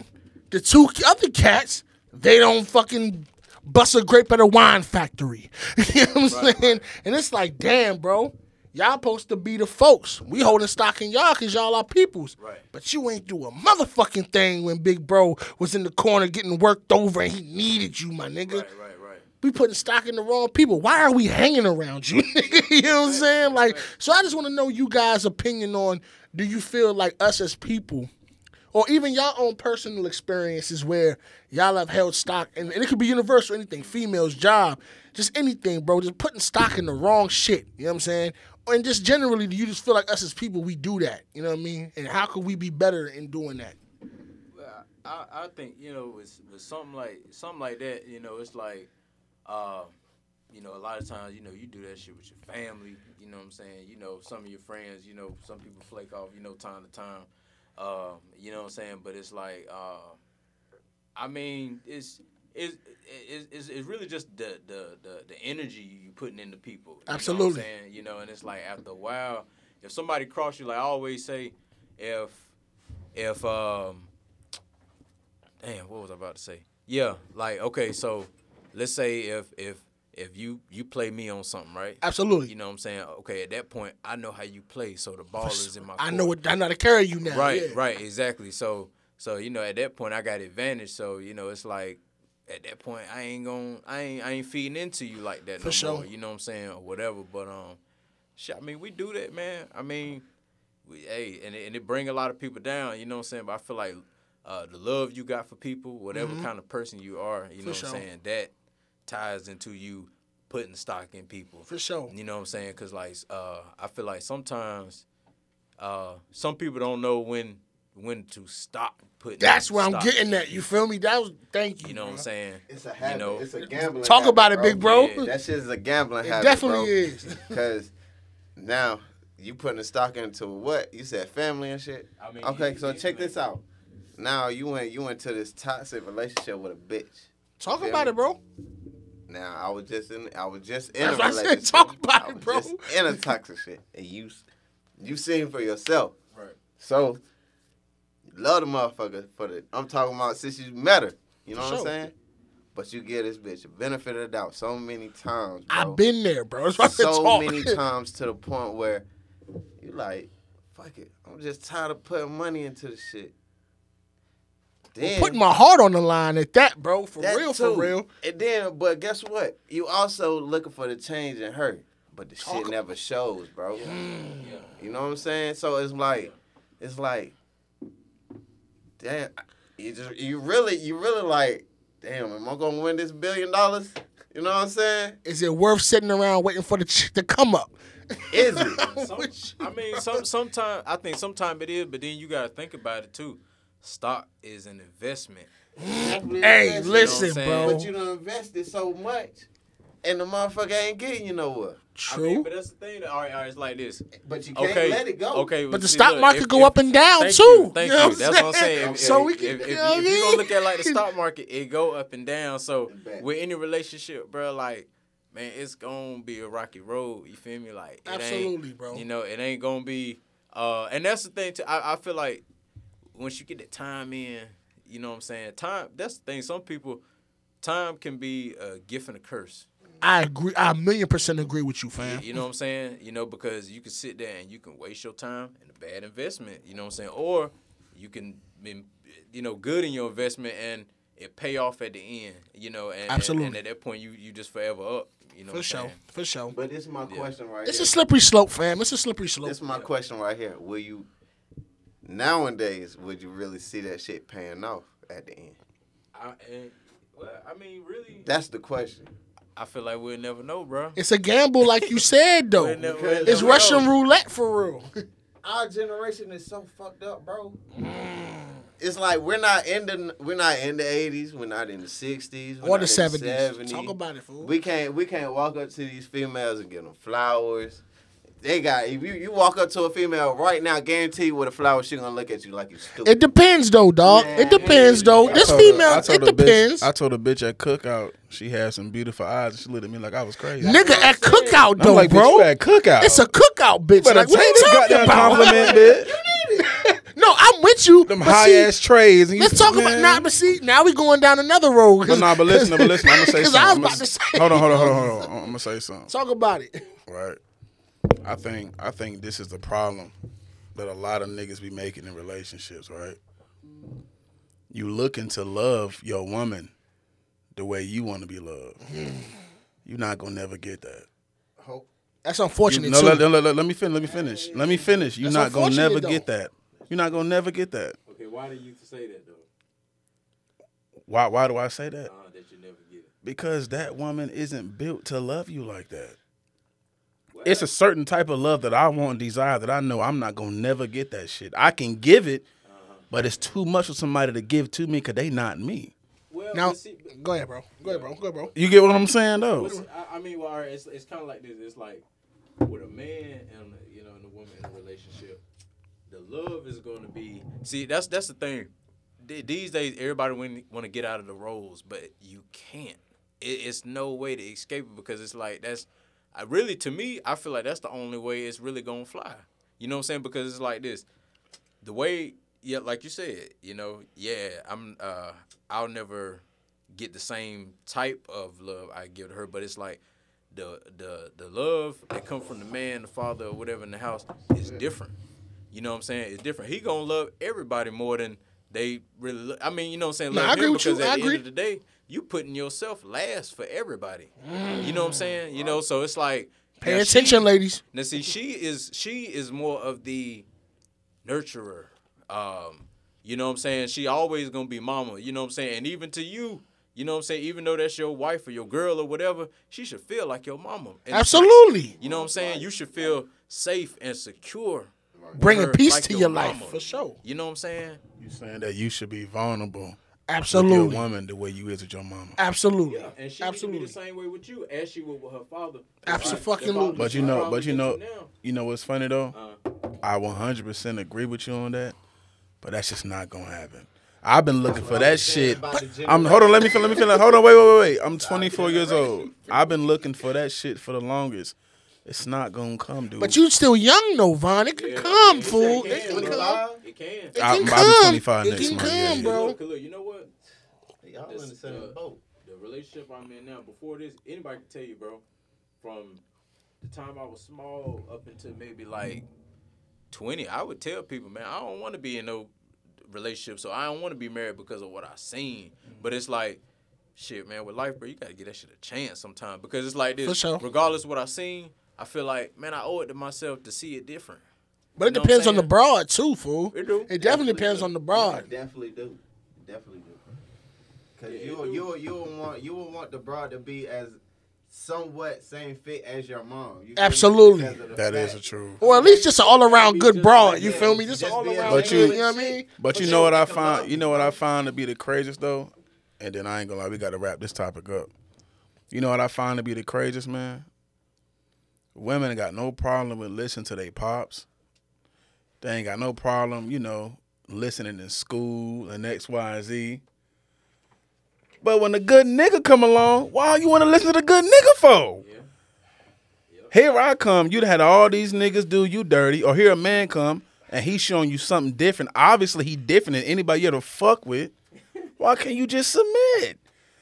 the two other cats, they don't fucking bust a grape at a wine factory. you know what I'm saying? And it's like, damn, bro. Y'all supposed to be the folks. We holding stock in y'all because y'all are peoples. Right. But you ain't do a motherfucking thing when Big Bro was in the corner getting worked over and he needed you, my nigga. Right, right, right. We putting stock in the wrong people. Why are we hanging around you? nigga? you know what I'm saying? Like, so I just want to know you guys' opinion on do you feel like us as people or even y'all own personal experiences where y'all have held stock, and, and it could be universal, anything, females, job, just anything, bro. Just putting stock in the wrong shit. You know what I'm saying? And just generally, do you just feel like us as people, we do that? You know what I mean? And how could we be better in doing that? Well, I, I think you know with, with something like something like that, you know, it's like, uh, you know, a lot of times, you know, you do that shit with your family. You know what I'm saying? You know, some of your friends, you know, some people flake off, you know, time to time. Uh, you know what I'm saying? But it's like, uh, I mean, it's. It's, it's, it's, it's really just the, the, the, the energy you putting into people. You Know what Absolutely. I'm saying? You know, and it's like after a while, if somebody cross you, like I always say, if if um damn, what was I about to say? Yeah, like okay, so let's say if if if you you play me on something, right? Absolutely. You know what I'm saying? Okay, at that point, I know how you play, so the ball is in my. I court. know what I know how to carry you now. Right, yeah. right, exactly. So so you know at that point I got advantage. So you know it's like at that point I ain't going I ain't I ain't feeding into you like that For no sure. more. You know what I'm saying or whatever. But um, shit, I mean we do that, man. I mean, we hey, and it, and it bring a lot of people down. You know what I'm saying? But I feel like uh, the love you got for people, whatever kind of person you are, you know what sure. I'm saying, that ties into you putting stock in people. For sure. You know what I'm saying? Because like uh, I feel like sometimes uh, some people don't know when when to stop putting. That's where I'm getting in at. You feel me? That was thank you. You know what I'm uh-huh. saying? It's a habit. You know, it's a gambling. Talk habit, about it, big bro. Yeah. That shit is a gambling It habit. definitely bro. is. Because now you putting the stock into what you said, family and shit. I mean, okay, you- so you- check this out. Now you went you went to this toxic relationship with a bitch. Talk Feel about me? it, bro. Now I was just in I was just in That's a what I said. Talk about I it, bro. just in a toxic shit, and you you seen for yourself. Right. So love the motherfucker for the. I'm talking about since you met her. You know For what sure. I'm saying? But you give this bitch a benefit of the doubt so many times, bro. I've been there, bro. That's why I said so many times to the point where you like, fuck it. I'm just tired of putting money into the shit. Then Putting my heart on the line at that, bro. For that real, for real. And then, but guess what? You also looking for the change in her, but the shit never shows, bro. You know what I'm saying? So it's like, it's like, damn, you just you really you really like, damn, am I gonna win this billion dollars? You know what I'm saying? Is it worth sitting around waiting for the chick to come up? Is it? Some, I mean, some sometimes I think sometimes it is, but then you gotta think about it too. Stock is an investment. Hey, listen, saying? bro. But you don't invest it so much, and the motherfucker ain't getting you nowhere. I mean, True. but that's the thing. All right, all right, it's like this. But you can't Okay, let it go. okay. But the see, stock look, market if- go if- up and down thank too. You, thank You know you. what That's what I'm saying. So if, we can- if, if, you know what if I you gonna look at like the stock market, it go up and down. So Bet. with any relationship, bro, like man, it's gonna be a rocky road. You feel me? Like it Absolutely, ain't, bro. You know, it ain't gonna be. Uh, and that's the thing. Too, I, I feel like once you get the time in, you know what I'm saying. Time. That's the thing. Some people, time can be a gift and a curse. I agree. I a million percent agree with you, fam. You know what I'm saying? You know, because you can sit there and you can waste your time in a bad investment. You know what I'm saying? Or you can be, you know, good in your investment and it pay off at the end. You know, and, and- Absolutely. And, at that point, you you just forever up. You know, For sure. saying? For sure. But this is my question right here. It's here. a slippery slope, fam. It's a slippery slope. This is my question right here. Will you nowadays would you really see that shit paying off at the end? I, and, well, I mean, really, That's the question. I feel like we'll never know, bro. It's a gamble, like you said, though. We'll never- we'll It's Russian know. roulette for real. Our generation is so fucked up, bro. Mm. It's like we're not in the we're not in the eighties, we're not in the sixties, or the seventies. Talk about it, fool. We can't we can't walk up to these females and give them flowers. They got if you, you walk up to a female right now, guarantee with a flower, she gonna look at you like you stupid. It depends, though, dog. It depends, though. This told her- female, it a bitch- depends. I told a bitch at cookout she had some beautiful eyes. and She looked at me like I was crazy. Nigga at cookout, I'm though, like, bitch, bro. you at cookout. It's a cookout, bitch. better Like, what take you this talking about? compliment, bitch. No, I'm with you. Them high see, ass trays. And you, Let's talk about man. now. But see, now we going down another road. No, no, but listen, no, but listen. I'm gonna say something. I was about gonna to say. Hold on, hold on, hold on, hold on. I'm gonna say something. Talk about it. Right. I think I think this is the problem that a lot of niggas be making in relationships. Right. You looking to love your woman the way you want to be loved. You're not gonna never get that. That's You- unfortunate no, too. let, let- let- let me finish. Let me finish. Let me finish. You're That's not gonna never unfortunate, get that. You're not gonna never get that. Okay, why do you say that though? Why? Why do I say that? Uh, that you never get it. Because that woman isn't built to love you like that. It's a certain type of love that I want and desire that I know I'm not gonna never get that shit. I can give it, but it's too much for somebody to give to me because they not me. Well, Now, see, go ahead, bro. Go ahead, bro. Go ahead, bro. You get what I'm saying though? What's- I, I mean, well, all right, it's, it's kind of like this. It's like with a man and you know and a woman in a relationship, the love is going to be. See, that's that's the thing. These days, everybody want to get out of the roles, but you can't. It, it's no way to escape it because it's like that's. I really, to me, I feel like that's the only way it's really gonna fly. You know what I'm saying? Because it's like this. The way, yeah, like you said, you know, yeah, I'm. uh I'll never get the same type of love I give to her, but it's like the the the love that come from the man, the father, or whatever in the house is different. You know what I'm saying? It's different. He gonna love everybody more than they really. Lo- I mean, you know what I'm saying? No, I agree with you. because I the agree. end of the day, you putting yourself last for everybody. You know what I'm saying? You know, so it's like Pay attention, she- ladies. now see, she is she is more of the nurturer. Um, you know what I'm saying? She always gonna be mama. You know what I'm saying? And even to you, you know what I'm saying? Even though that's your wife or your girl or whatever, she should feel like your mama. in the sense. Absolutely. You know what I'm saying? You should feel safe and secure. Bringing peace like to your life, mama. for sure. You know what I'm saying? You saying that you should be vulnerable with Absolutely. your woman the way you is with your mama. Absolutely. And she Absolutely. be the same way with you as she would with her father. Abso-fucking-lutely. But you know, but you know, you know what's funny though? Uh. I 100% agree with you on that, but that's just not gonna happen. I've been looking for that shit. I'm hold on, let me feel, let me feel. Hold on, wait, wait, wait, wait. I'm 24 years old. I've been looking for that shit for the longest. It's not gonna come, dude. But you still young, no, Von. It can Yeah, come, it fool. can, It can bro. come. It can. It I- can I'll be come. 25 It next can month, come, yeah, yeah. bro. Look, look, you know what? Y'all in the same uh, boat. The relationship I'm in now, before this, anybody can tell you, bro, from the time I was small up until maybe like 20, I would tell people, man, I don't want to be in no relationship, so I don't want to be married because of what I seen. But it's like, shit, man, with life, bro, you got to give that shit a chance sometime because it's like this. For sure. Regardless of what I seen, I feel like, man, I owe it to myself to see it different. But it You know depends on the saying? broad, too, fool. It do. It definitely depends on the broad. Definitely do. Definitely do. Cause you you you would want you would want the broad to be as somewhat same fit as your mom. You? Absolutely. Because of the That is a true. Or at least just an all around good broad. You Yeah, feel me? Just an just all around But good. you- You know what I mean? But you know what I find? found? You know what I find to be the craziest though, and then I ain't gonna lie. We got to wrap this topic up. You know what I find to be the craziest, man? Women ain't got no problem with listening to their pops. They ain't got no problem, you know, listening in school and X, Y, and Z. But when a good nigga come along, why you want to listen to the good nigga for? Here I come. You'd had all these niggas do you dirty, or here a man come and he's showing you something different. Obviously, he different than anybody you ever fuck with. Why can't you just submit?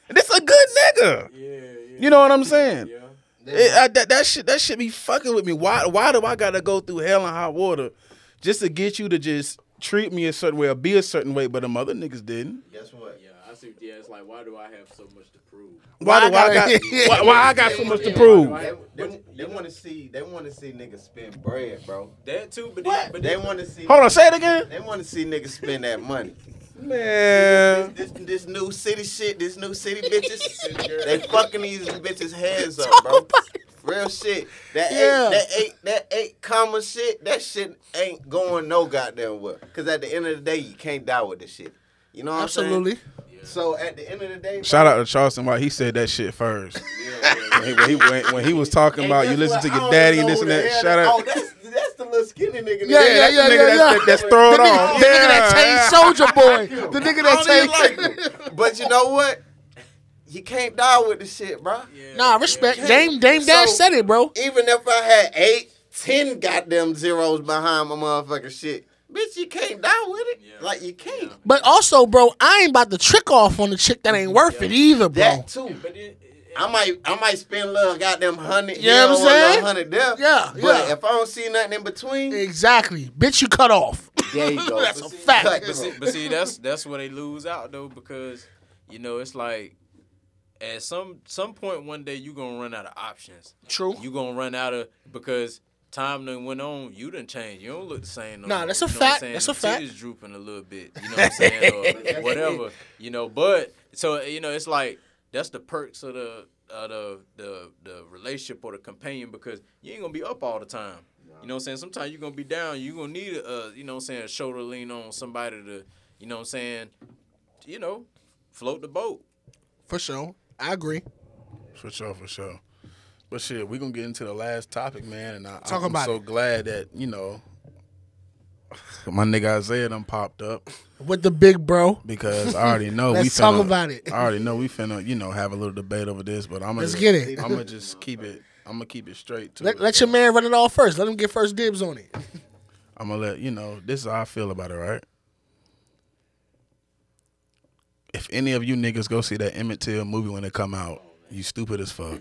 And this a good nigga. Yeah, yeah. You know what I'm saying? It- I- that, that shit that shit be fucking with me. Why why do I gotta go through hell and hot water just to get you to just treat me a certain way or be a certain way, but the other niggas didn't? Guess what? Yeah, I see. Yeah, it's like, why do I have so much to prove? Why, Why do I I got gotta- why, why I got so much to prove? They, they, they want to see they want to see niggas spend bread, bro. That too, but What? but They then, want to see. Hold on, say it again. They want to see niggas spend that money. Man. This, this this new city shit, this new city bitches, they fucking these bitches heads up, bro. Real shit. That Yeah. eight, that eight, that eight comma shit, that shit ain't going no goddamn well. Cause at the end of the day, you can't die with this shit. You know what I'm saying? Absolutely. Saying? So at the end of the day, bro, Shout out to Charleston White. He said that shit first. when, he, when, he, when, when he was talking about you listen what? to your daddy and this and that. the Shout out. Oh, that's that's the little skinny nigga. Yeah, there. yeah, that's yeah, yeah, that's, yeah. that- that's throw The nigga, off. the nigga that Yeah. changed Soulja Boy. The nigga that don't changed. like. But you know what? You can't die with the shit, bro. Nah, respect. Dame Dame Dash So- said it, bro. Even if I had eight, ten goddamn zeros behind my motherfucking shit, bitch, you can't die with it. Like you can't. But also, bro, I ain't about to trick off on the chick that ain't worth it either, bro. That too. but then, I might, I might spend a little goddamn hundred. You know what I'm here or a saying? Hundred there. Yeah, But yeah. if I don't see nothing in between, Exactly. Bitch, you cut off. there you go. That's a see- fact. cut, But see, but see, that's that's where they lose out though because you know it's like at some some point one day you gonna run out of options. True. You gonna run out of because time done went on. You done changed. You don't look the same. No Nah, more, that's a you know what I'm fact. That's a The fact. titties drooping a little bit. You know what I'm saying? or whatever. You know, but so you know it's like that's the perks of the of the the the relationship or the companion because you ain't gonna be up all the time. You know what I'm saying? Sometimes you're gonna be down. You're gonna need a, uh, you know what I'm saying, a shoulder lean on somebody to, you know what I'm saying, you know, float the boat. For sure. I agree. For sure, for sure. But shit, we're gonna get into the last topic, man, and I, Talk I'm about so it. glad that you know my nigga Isaiah done popped up With the big bro. because I already know we Let's finna, talk about it. I already know we finna you know have a little debate over this, but I'm gonna Let's just, get it. I'm gonna just keep it. I'm gonna keep it straight to Let, it. let your man run it all first. Let him get first dibs on it. I'm gonna let you know. This is how I feel about it, right? If any of you niggas go see that Emmett Till movie when it come out, you stupid as fuck.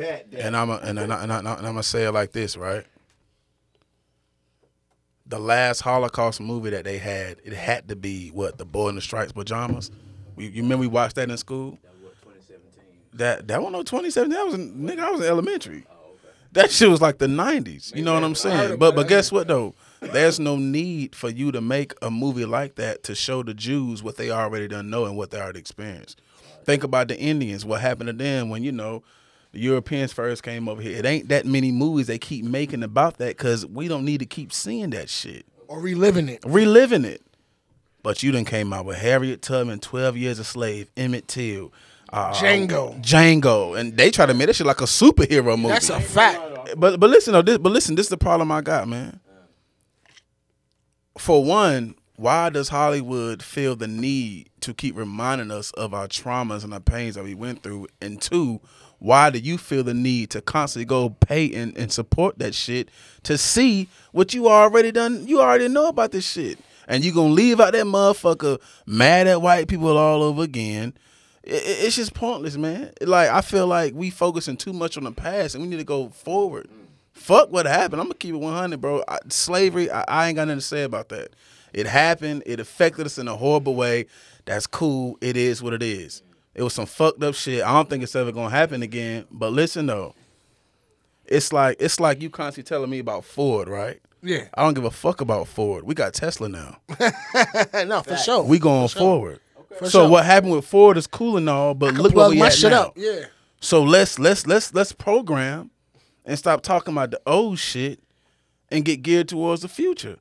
Bet that. And I'm a, and, and, I, and, I, and I'm gonna say it like this, right? The last Holocaust movie that they had, it had to be what the Boy in the Stripes pajamas. We, you remember we watched that in school? That that one no 2017. That was in- nigga. I was in elementary. That shit was like the 90s. You know what I'm saying? But but guess what though? There's no need for you to make a movie like that to show the Jews what they already done know and what they already experienced. Think about the Indians. What happened to them when you know the Europeans first came over here? It ain't that many movies they keep making about that because we don't need to keep seeing that shit, Or reliving it. reliving it. But you done came out with Harriet Tubman, Twelve Years a Slave, Emmett Till, uh, Django. Django, and they try to make that shit like a superhero movie. That's a fact. But but listen though, this, but listen, this is the problem I got, man. For one, why does Hollywood feel the need to keep reminding us of our traumas and our pains that we went through? And two, why do you feel the need to constantly go pay and, and support that shit to see what you already done? You already know about this shit. And you gonna leave out that motherfucker mad at white people all over again. I- I- it's just pointless, man. Like I feel like we focusing too much on the past, and we need to go forward. Fuck what happened. I'm gonna keep it 100, bro. I, slavery, I, I ain't got nothing to say about that. It happened. It affected us in a horrible way. That's cool. It is what it is. It was some fucked up shit. I don't think it's ever gonna happen again. But listen though, it's like it's like you constantly telling me about Ford, right? Yeah. I don't give a fuck about Ford. We got Tesla now. no, for sure. We going forward. For so sure. what happened with Ford is cool and all, but look what we my at shit now. up. Yeah. So let's let's let's let's program and stop talking about the old shit and get geared towards the future.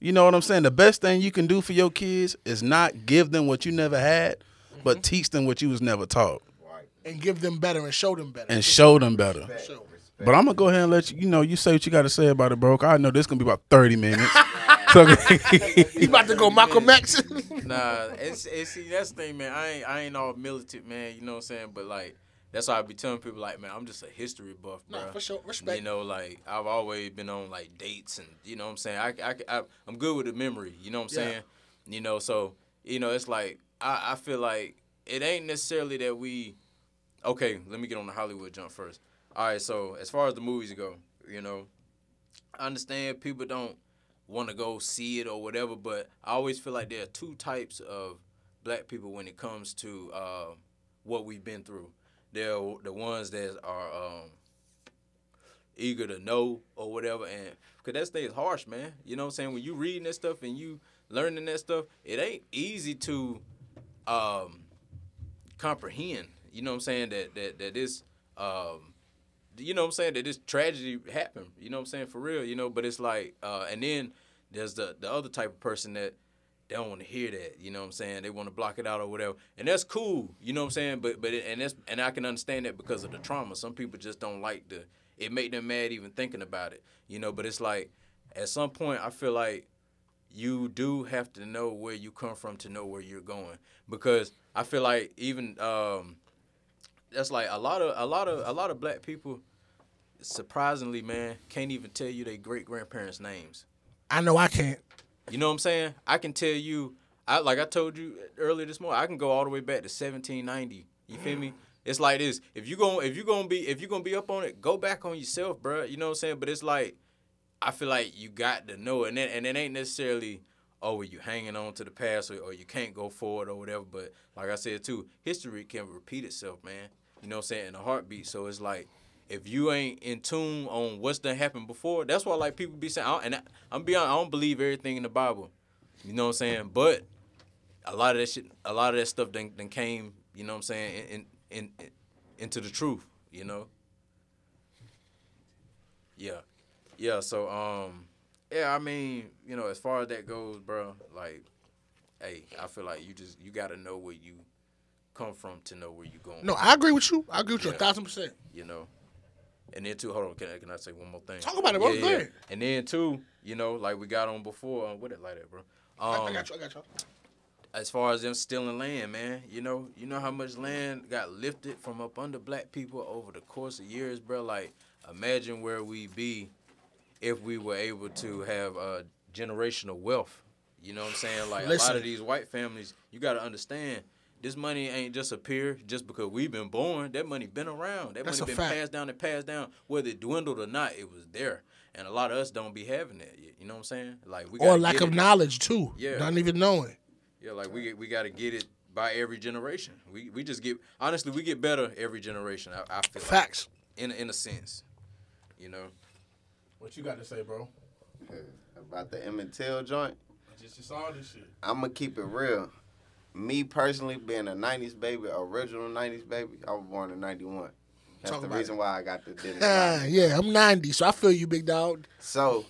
You know what I'm saying? The best thing you can do for your kids is not give them what you never had, but mm-hmm. teach them what you was never taught And give them better and show them better. and show them better. Show. But I'm gonna go ahead and let you, you know, you say what you got to say about it, bro. 'cause I know this gonna be about 30 minutes. so, He about to go Malcolm X. Nah, it's, it's see that's the thing, man. I ain't I ain't all militant, man. You know what I'm saying? But like that's why I be telling people like, man, I'm just a history buff, bro. Nah, for sure. Respect. You know, like I've always been on like dates and you know what I'm saying. I I, I I'm good with the memory. You know what I'm Yeah. saying? You know, so you know it's like I I feel like it ain't necessarily that we. Okay, let me get on the Hollywood jump first. All right, so as far as the movies go, you know, I understand people don't want to go see it or whatever, but I always feel like there are two types of black people when it comes to uh, what we've been through. There are the ones that are um, eager to know or whatever, and because that is harsh, man. You know what I'm saying? When you reading that stuff and you learning that stuff, it ain't easy to um, comprehend. You know what I'm saying? That that that this um, you know what I'm saying that this tragedy happened. You know what I'm saying for real. You know, but it's like, uh, and then there's the the other type of person that they don't want to hear that. You know what I'm saying? They want to block it out or whatever, and that's cool. You know what I'm saying? But but it, and that's and I can understand that because of the trauma. Some people just don't like the. It make them mad even thinking about it. You know, but it's like at some point I feel like you do have to know where you come from to know where you're going. Because I feel like even um, that's like a lot of a lot of a lot of black people surprisingly man can't even tell you their great grandparents names. I know I can't. you know what i'm saying? I can tell you i like i told you earlier this morning i can go all the way back to 1790 you feel me? It's like this. If you going if you're gonna be if you're gonna be up on it go back on yourself bruh. you know what i'm saying? But it's like i feel like you got to know and it, and it ain't necessarily oh you hanging on to the past or, or you can't go forward or whatever but like i said too history can repeat itself man you know what i'm saying in a heartbeat so it's like if you ain't in tune on what's done happened before, that's why like people be saying, I and I, I'm be I don't believe everything in the Bible. You know what I'm saying? But a lot of that shit, a lot of that stuff then, then came, you know what I'm saying, in, in, in into the truth. You know. Yeah, yeah. So um, yeah. I mean, you know, as far as that goes, bro, like, hey, I feel like you just you got to know where you come from to know where you're going. No, I agree with you. I agree with you a thousand percent. you know. And then too, hold on, can I, can I say one more thing? Talk about it, bro. Go ahead. And then too, you know, like we got on before, um, what it like that, bro. I, Um, I got you. I got you. as far as them stealing land, man, you know, you know how much land got lifted from up under black people over the course of years, bro. Like, imagine where we be if we were able to have uh, generational wealth. You know what I'm saying? Like a lot of these white families, you got to understand. This money ain't just appear just because we've been born. That money been around. That That's money been fact. passed down and passed down. Whether it dwindled or not, it was there. And a lot of us don't be having that. You you know what I'm saying? Like we Or lack of it. knowledge too. Yeah. Not even knowing. Yeah, like we we got to get it by every generation. We we just get honestly we get better every generation. I, I feel like, Facts. in in a sense, you know. What you got to say, bro? About the Emmett Till joint, Just, just all this shit. I'm gonna keep it real. Me personally, being a '90s baby, original '90s baby, I was born in '91. That's Talk the about reason why I got the Dennis. Ah, yeah, I'm 90, so I feel you, big dog. So,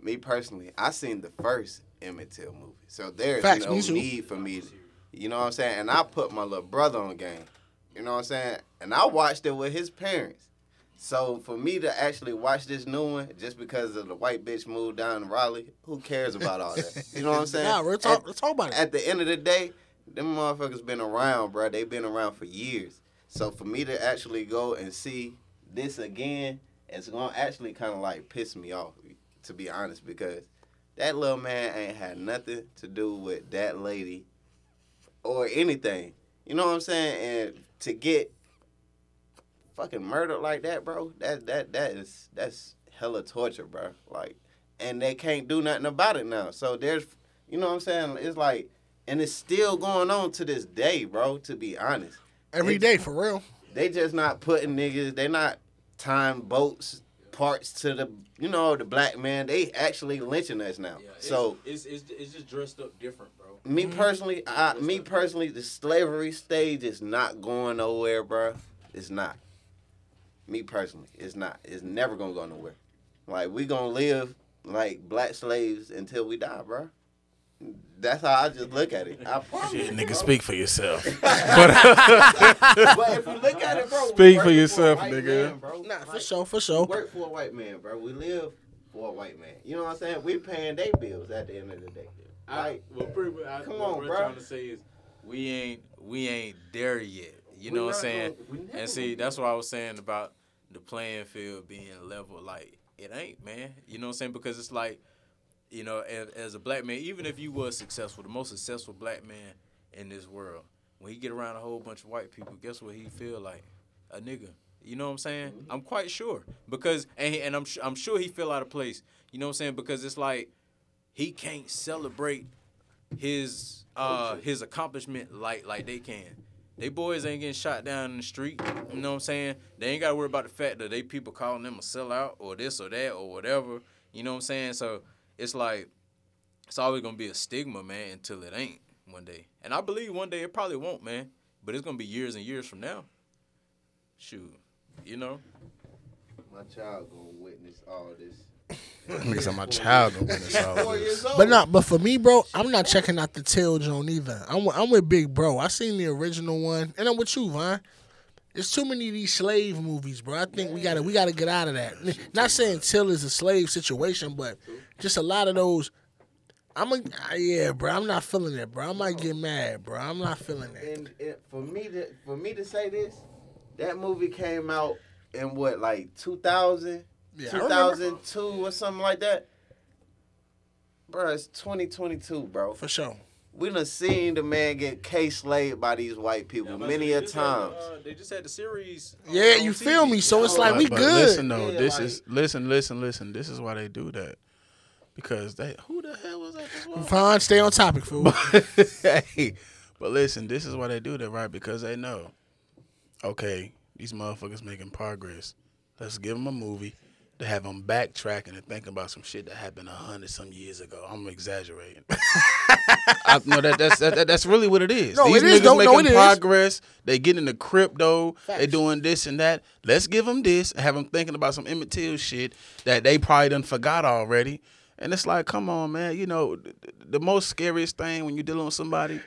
me personally, I seen the first Emmett Till movie. So there's Facts, no need for me to, you know what I'm saying? And I put my little brother on game. You know what I'm saying? And I watched it with his parents. So for me to actually watch this new one just because of the white bitch moved down to Raleigh, who cares about all that? You know what I'm saying? Nah, we're talk, At- let's talk about it. at the end of the day, them motherfuckers been around, bro. They've been around for years. So for me to actually go and see this again, it's gonna actually kind of like piss me off, to be honest, because that little man ain't had nothing to do with that lady or anything. You know what I'm saying? And to get fucking murdered like that, bro, that that that is that's hella torture, bro. Like, and they can't do nothing about it now. So there's, you know what I'm saying? It's like, and it's still going on to this day, bro. To be honest, Every it- day, for real. they just not putting niggas. They not tying boats, parts to the you know the black man. They actually lynching us now. Yeah, it's, so it's, it's it's just dressed up different, bro. me mm-hmm. personally, I, me personally, the slavery stage is not going nowhere, bro. It's not. Me personally, it's not. It's never gonna go nowhere. Like we gonna live like black slaves until we die, bro. That's how I just look at it. I promise. Shit, nigga, bro. speak for yourself. Uh, but if you look at it, bro, Speak for yourself, a white nigga. man, bro. Nah, for Like, sure, for sure. work for a white man, bro. We live for a white man. You know what I'm saying? We paying their bills at the end of the day. I, Like, well, pretty much, I, Come what on, we're bro. trying to say is we ain't we ain't there yet. You We know what I'm saying? gonna- and see, that's what I was saying about the playing field being level. Like it ain't, man. You know what I'm saying? Because it's like, you know, as, as a black man, even if you was successful, the most successful black man in this world, when he get around a whole bunch of white people, guess what he feel like? A nigga. You know what I'm saying? I'm quite sure because and he, and I'm I'm sure he feel out of place. You know what I'm saying? Because it's like he can't celebrate his uh his accomplishment like like they can. They boys ain't getting shot down in the street. You know what I'm saying? They ain't gotta worry about the fact that they people calling them a sellout or this or that or whatever. You know what I'm saying? So it's like it's always gonna be a stigma, man, until it ain't one day. And I believe one day it probably won't, man. But it's gonna be years and years from now. Shoot. You know? My child gonna witness all this. Nigga said my child gonna witness Four of this. years old. But not, but for me, bro, I'm not checking out the Till Joan either. I'm with, I'm with Big Bro. I seen the original one, and I'm with you, Vine. There's too many of these slave movies, bro. I think we gotta we gotta get out of that. Not saying Till is a slave situation, but just a lot of those. I'm a yeah, bro. I'm not feeling it, bro. I might get mad, bro. I'm not feeling it. and, and for me to for me to say this, that movie came out in what like 2000, Yeah, 2002 or something like that. Bro, it's 2022, bro. For sure. We done seen the man get case laid by these white people many a times. uh, they just had the series. Yeah, you TV. feel me? So it's like But- we but good. Listen though, Yeah, this like- is listen, listen, listen. This is why they do that. Because they who the hell was that? This? Fine, stay on topic, fool. hey, but listen, this is why they do that, right? Because they know, okay, these motherfuckers making progress. Let's give them a movie to have them backtracking and thinking about some shit that happened a hundred some years ago. I'm exaggerating. I, no, that, that's that, that's really what it is. No, these it is, niggas though. Making it is. progress. They get into crypto. They doing this and that. Let's give them this have them thinking about some Emmett Till shit that they probably done forgot already. And it's like, come on, man. You know, the, the most scariest thing when you're dealing with somebody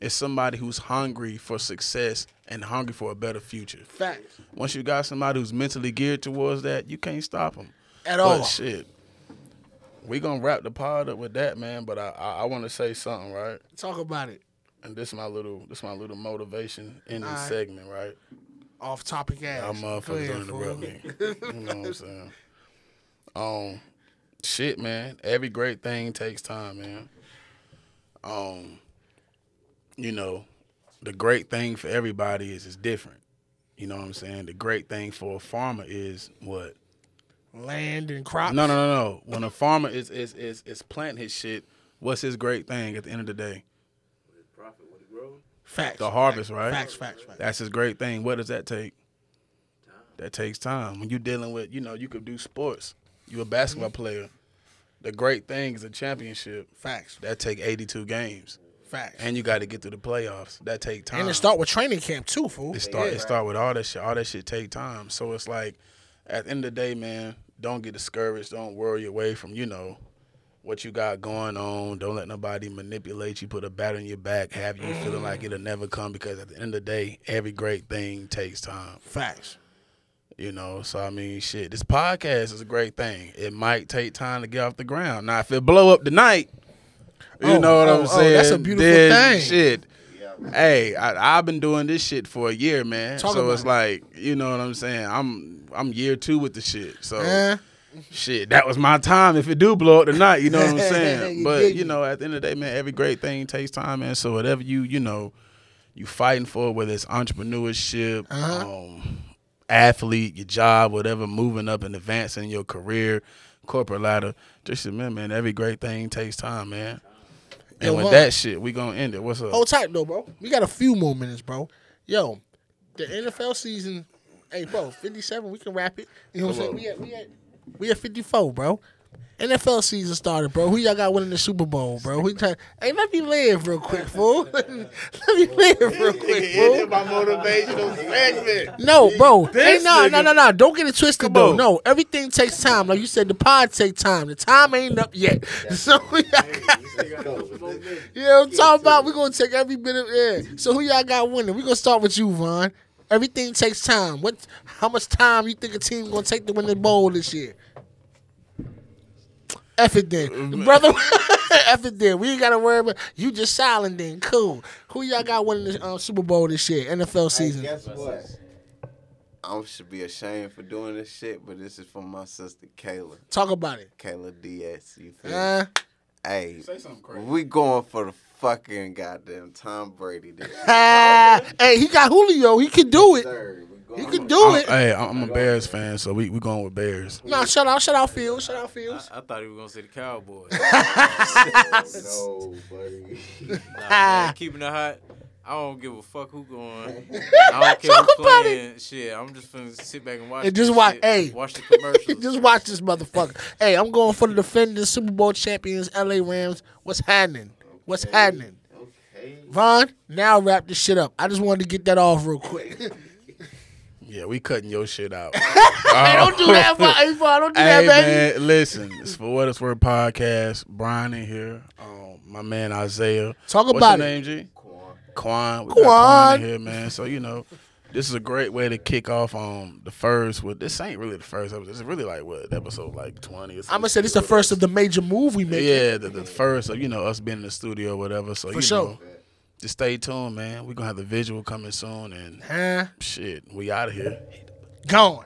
is somebody who's hungry for success and hungry for a better future. Facts. Once you got somebody who's mentally geared towards that, you can't stop them. At But all. shit, we gonna wrap the pod up with that, man. But I, I, I want to say something, right? Talk about it. And this is my little, this is my little motivation in this Alright. segment, right? Off topic ass. Y'all motherfuckers don't interrupt me. You know what I'm saying? Um, shit, man. Every great thing takes time, man. Um, you know, the great thing for everybody is it's different. You know what I'm saying? The great thing for a farmer is what? Land and crops. No, no, no, no. When a farmer is is is is planting his shit, what's his great thing at the end of the day? Profit when it grows. Facts. The harvest, right? Facts, facts, facts. That's his great thing. What does that take? Time. That takes time. When you're dealing with, you know, you could do sports. You're a basketball mm-hmm. player. The great thing is a championship. Facts. That take 82 games, Facts. and you got to get through the playoffs. That take time. And it start with training camp too, fool. It start. It start with all that shit. All that shit take time. So it's like, at the end of the day, man, don't get discouraged. Don't worry away from you know what you got going on. Don't let nobody manipulate you. Put a bat on your back. Have you feeling like it'll never come because at the end of the day, every great thing takes time. Facts. You know, so I mean, shit. This podcast is a great thing. It might take time to get off the ground. Now, if it blow up tonight, you Oh, know what oh, I'm oh, saying. that's a beautiful then, thing. Shit. Hey, I, I've been doing this shit for a year, man. Talk so about it's it. like, you know what I'm saying. I'm I'm year two with the shit. So Eh? shit, that was my time. If it do blow up tonight, you know what I'm saying. You but you me. know, at the end of the day, man, every great thing takes time, man. So whatever you you know, you fighting for, whether it's entrepreneurship, Uh-huh. um, athlete, your job, whatever, moving up and advancing your career, corporate ladder. Just remember, man, every great thing takes time, man. And Yo, with that shit, we gonna end it. What's up? Hold tight though, bro. We got a few more minutes, bro. Yo, the NFL season. Hey, bro, fifty-seven. We can wrap it. You know what I'm saying? We at we at We at 54, bro. NFL season started, bro. Who y'all got winning the Super Bowl, bro? Who try- hey, let me live real quick, fool. let me live real quick, fool. my motivational segment. No, bro. Hey, no, no, no, no. Don't get it twisted, on. No, everything takes time. Like you said, the pod take time. The time ain't up yet. So who y'all got, you I'm talking about? We're gonna take every bit of yeah. So who y'all got winning? We're gonna start with you, Vaughn. Everything takes time. What how much time you think a team gonna take to win the bowl this year? F it then. Brother F it then. We ain't gotta worry about you just silent then. Cool. Who y'all got winning the um, Super Bowl this year? NFL Hey, season. guess what? I should be ashamed for doing this shit, but this is from my sister Kayla. Talk about it. Kayla DS. You feel? Uh, Hey, Say something crazy. we going for the fucking goddamn Tom Brady this hey, he got Julio. He can do it. Sir, we He going can do it. Hey, I'm a Bears fan, so we we going with Bears. No, shut out, shut out, Fields, shut out, Fields. I, I thought he was gonna say the Cowboys. No, buddy. Nah, man, keeping it hot. I don't give a fuck who going. I don't care Talk who about playing. Shit, I'm just gonna sit back and watch. And just this watch- shit. hey. watch the commercials. Just watch this motherfucker. Hey, I'm going for the defending Super Bowl champions, LA Rams. What's happening? What's happening? Okay. Vaughn, now wrap this shit up. I just wanted to get that off real quick. Hey, Yeah, we cutting your shit out. don't do that. Hey, don't do Hey that, baby. man, listen. It's for what it's worth podcast. Brian in here. Um, my man Isaiah. Talk What's about your it. name, G? Quan. Quan. Quan. got Quan in here, man. So you know, this is a great way to kick off um the first. With this ain't really the first episode. This is really like what episode like twenty. Or something. I'm gonna say this is the first of the major move we make. Yeah, the, the first of you know us being in the studio or whatever. So For you sure. know, just stay tuned, man. We're gonna have the visual coming soon, and Huh? shit, we out of here. Gone.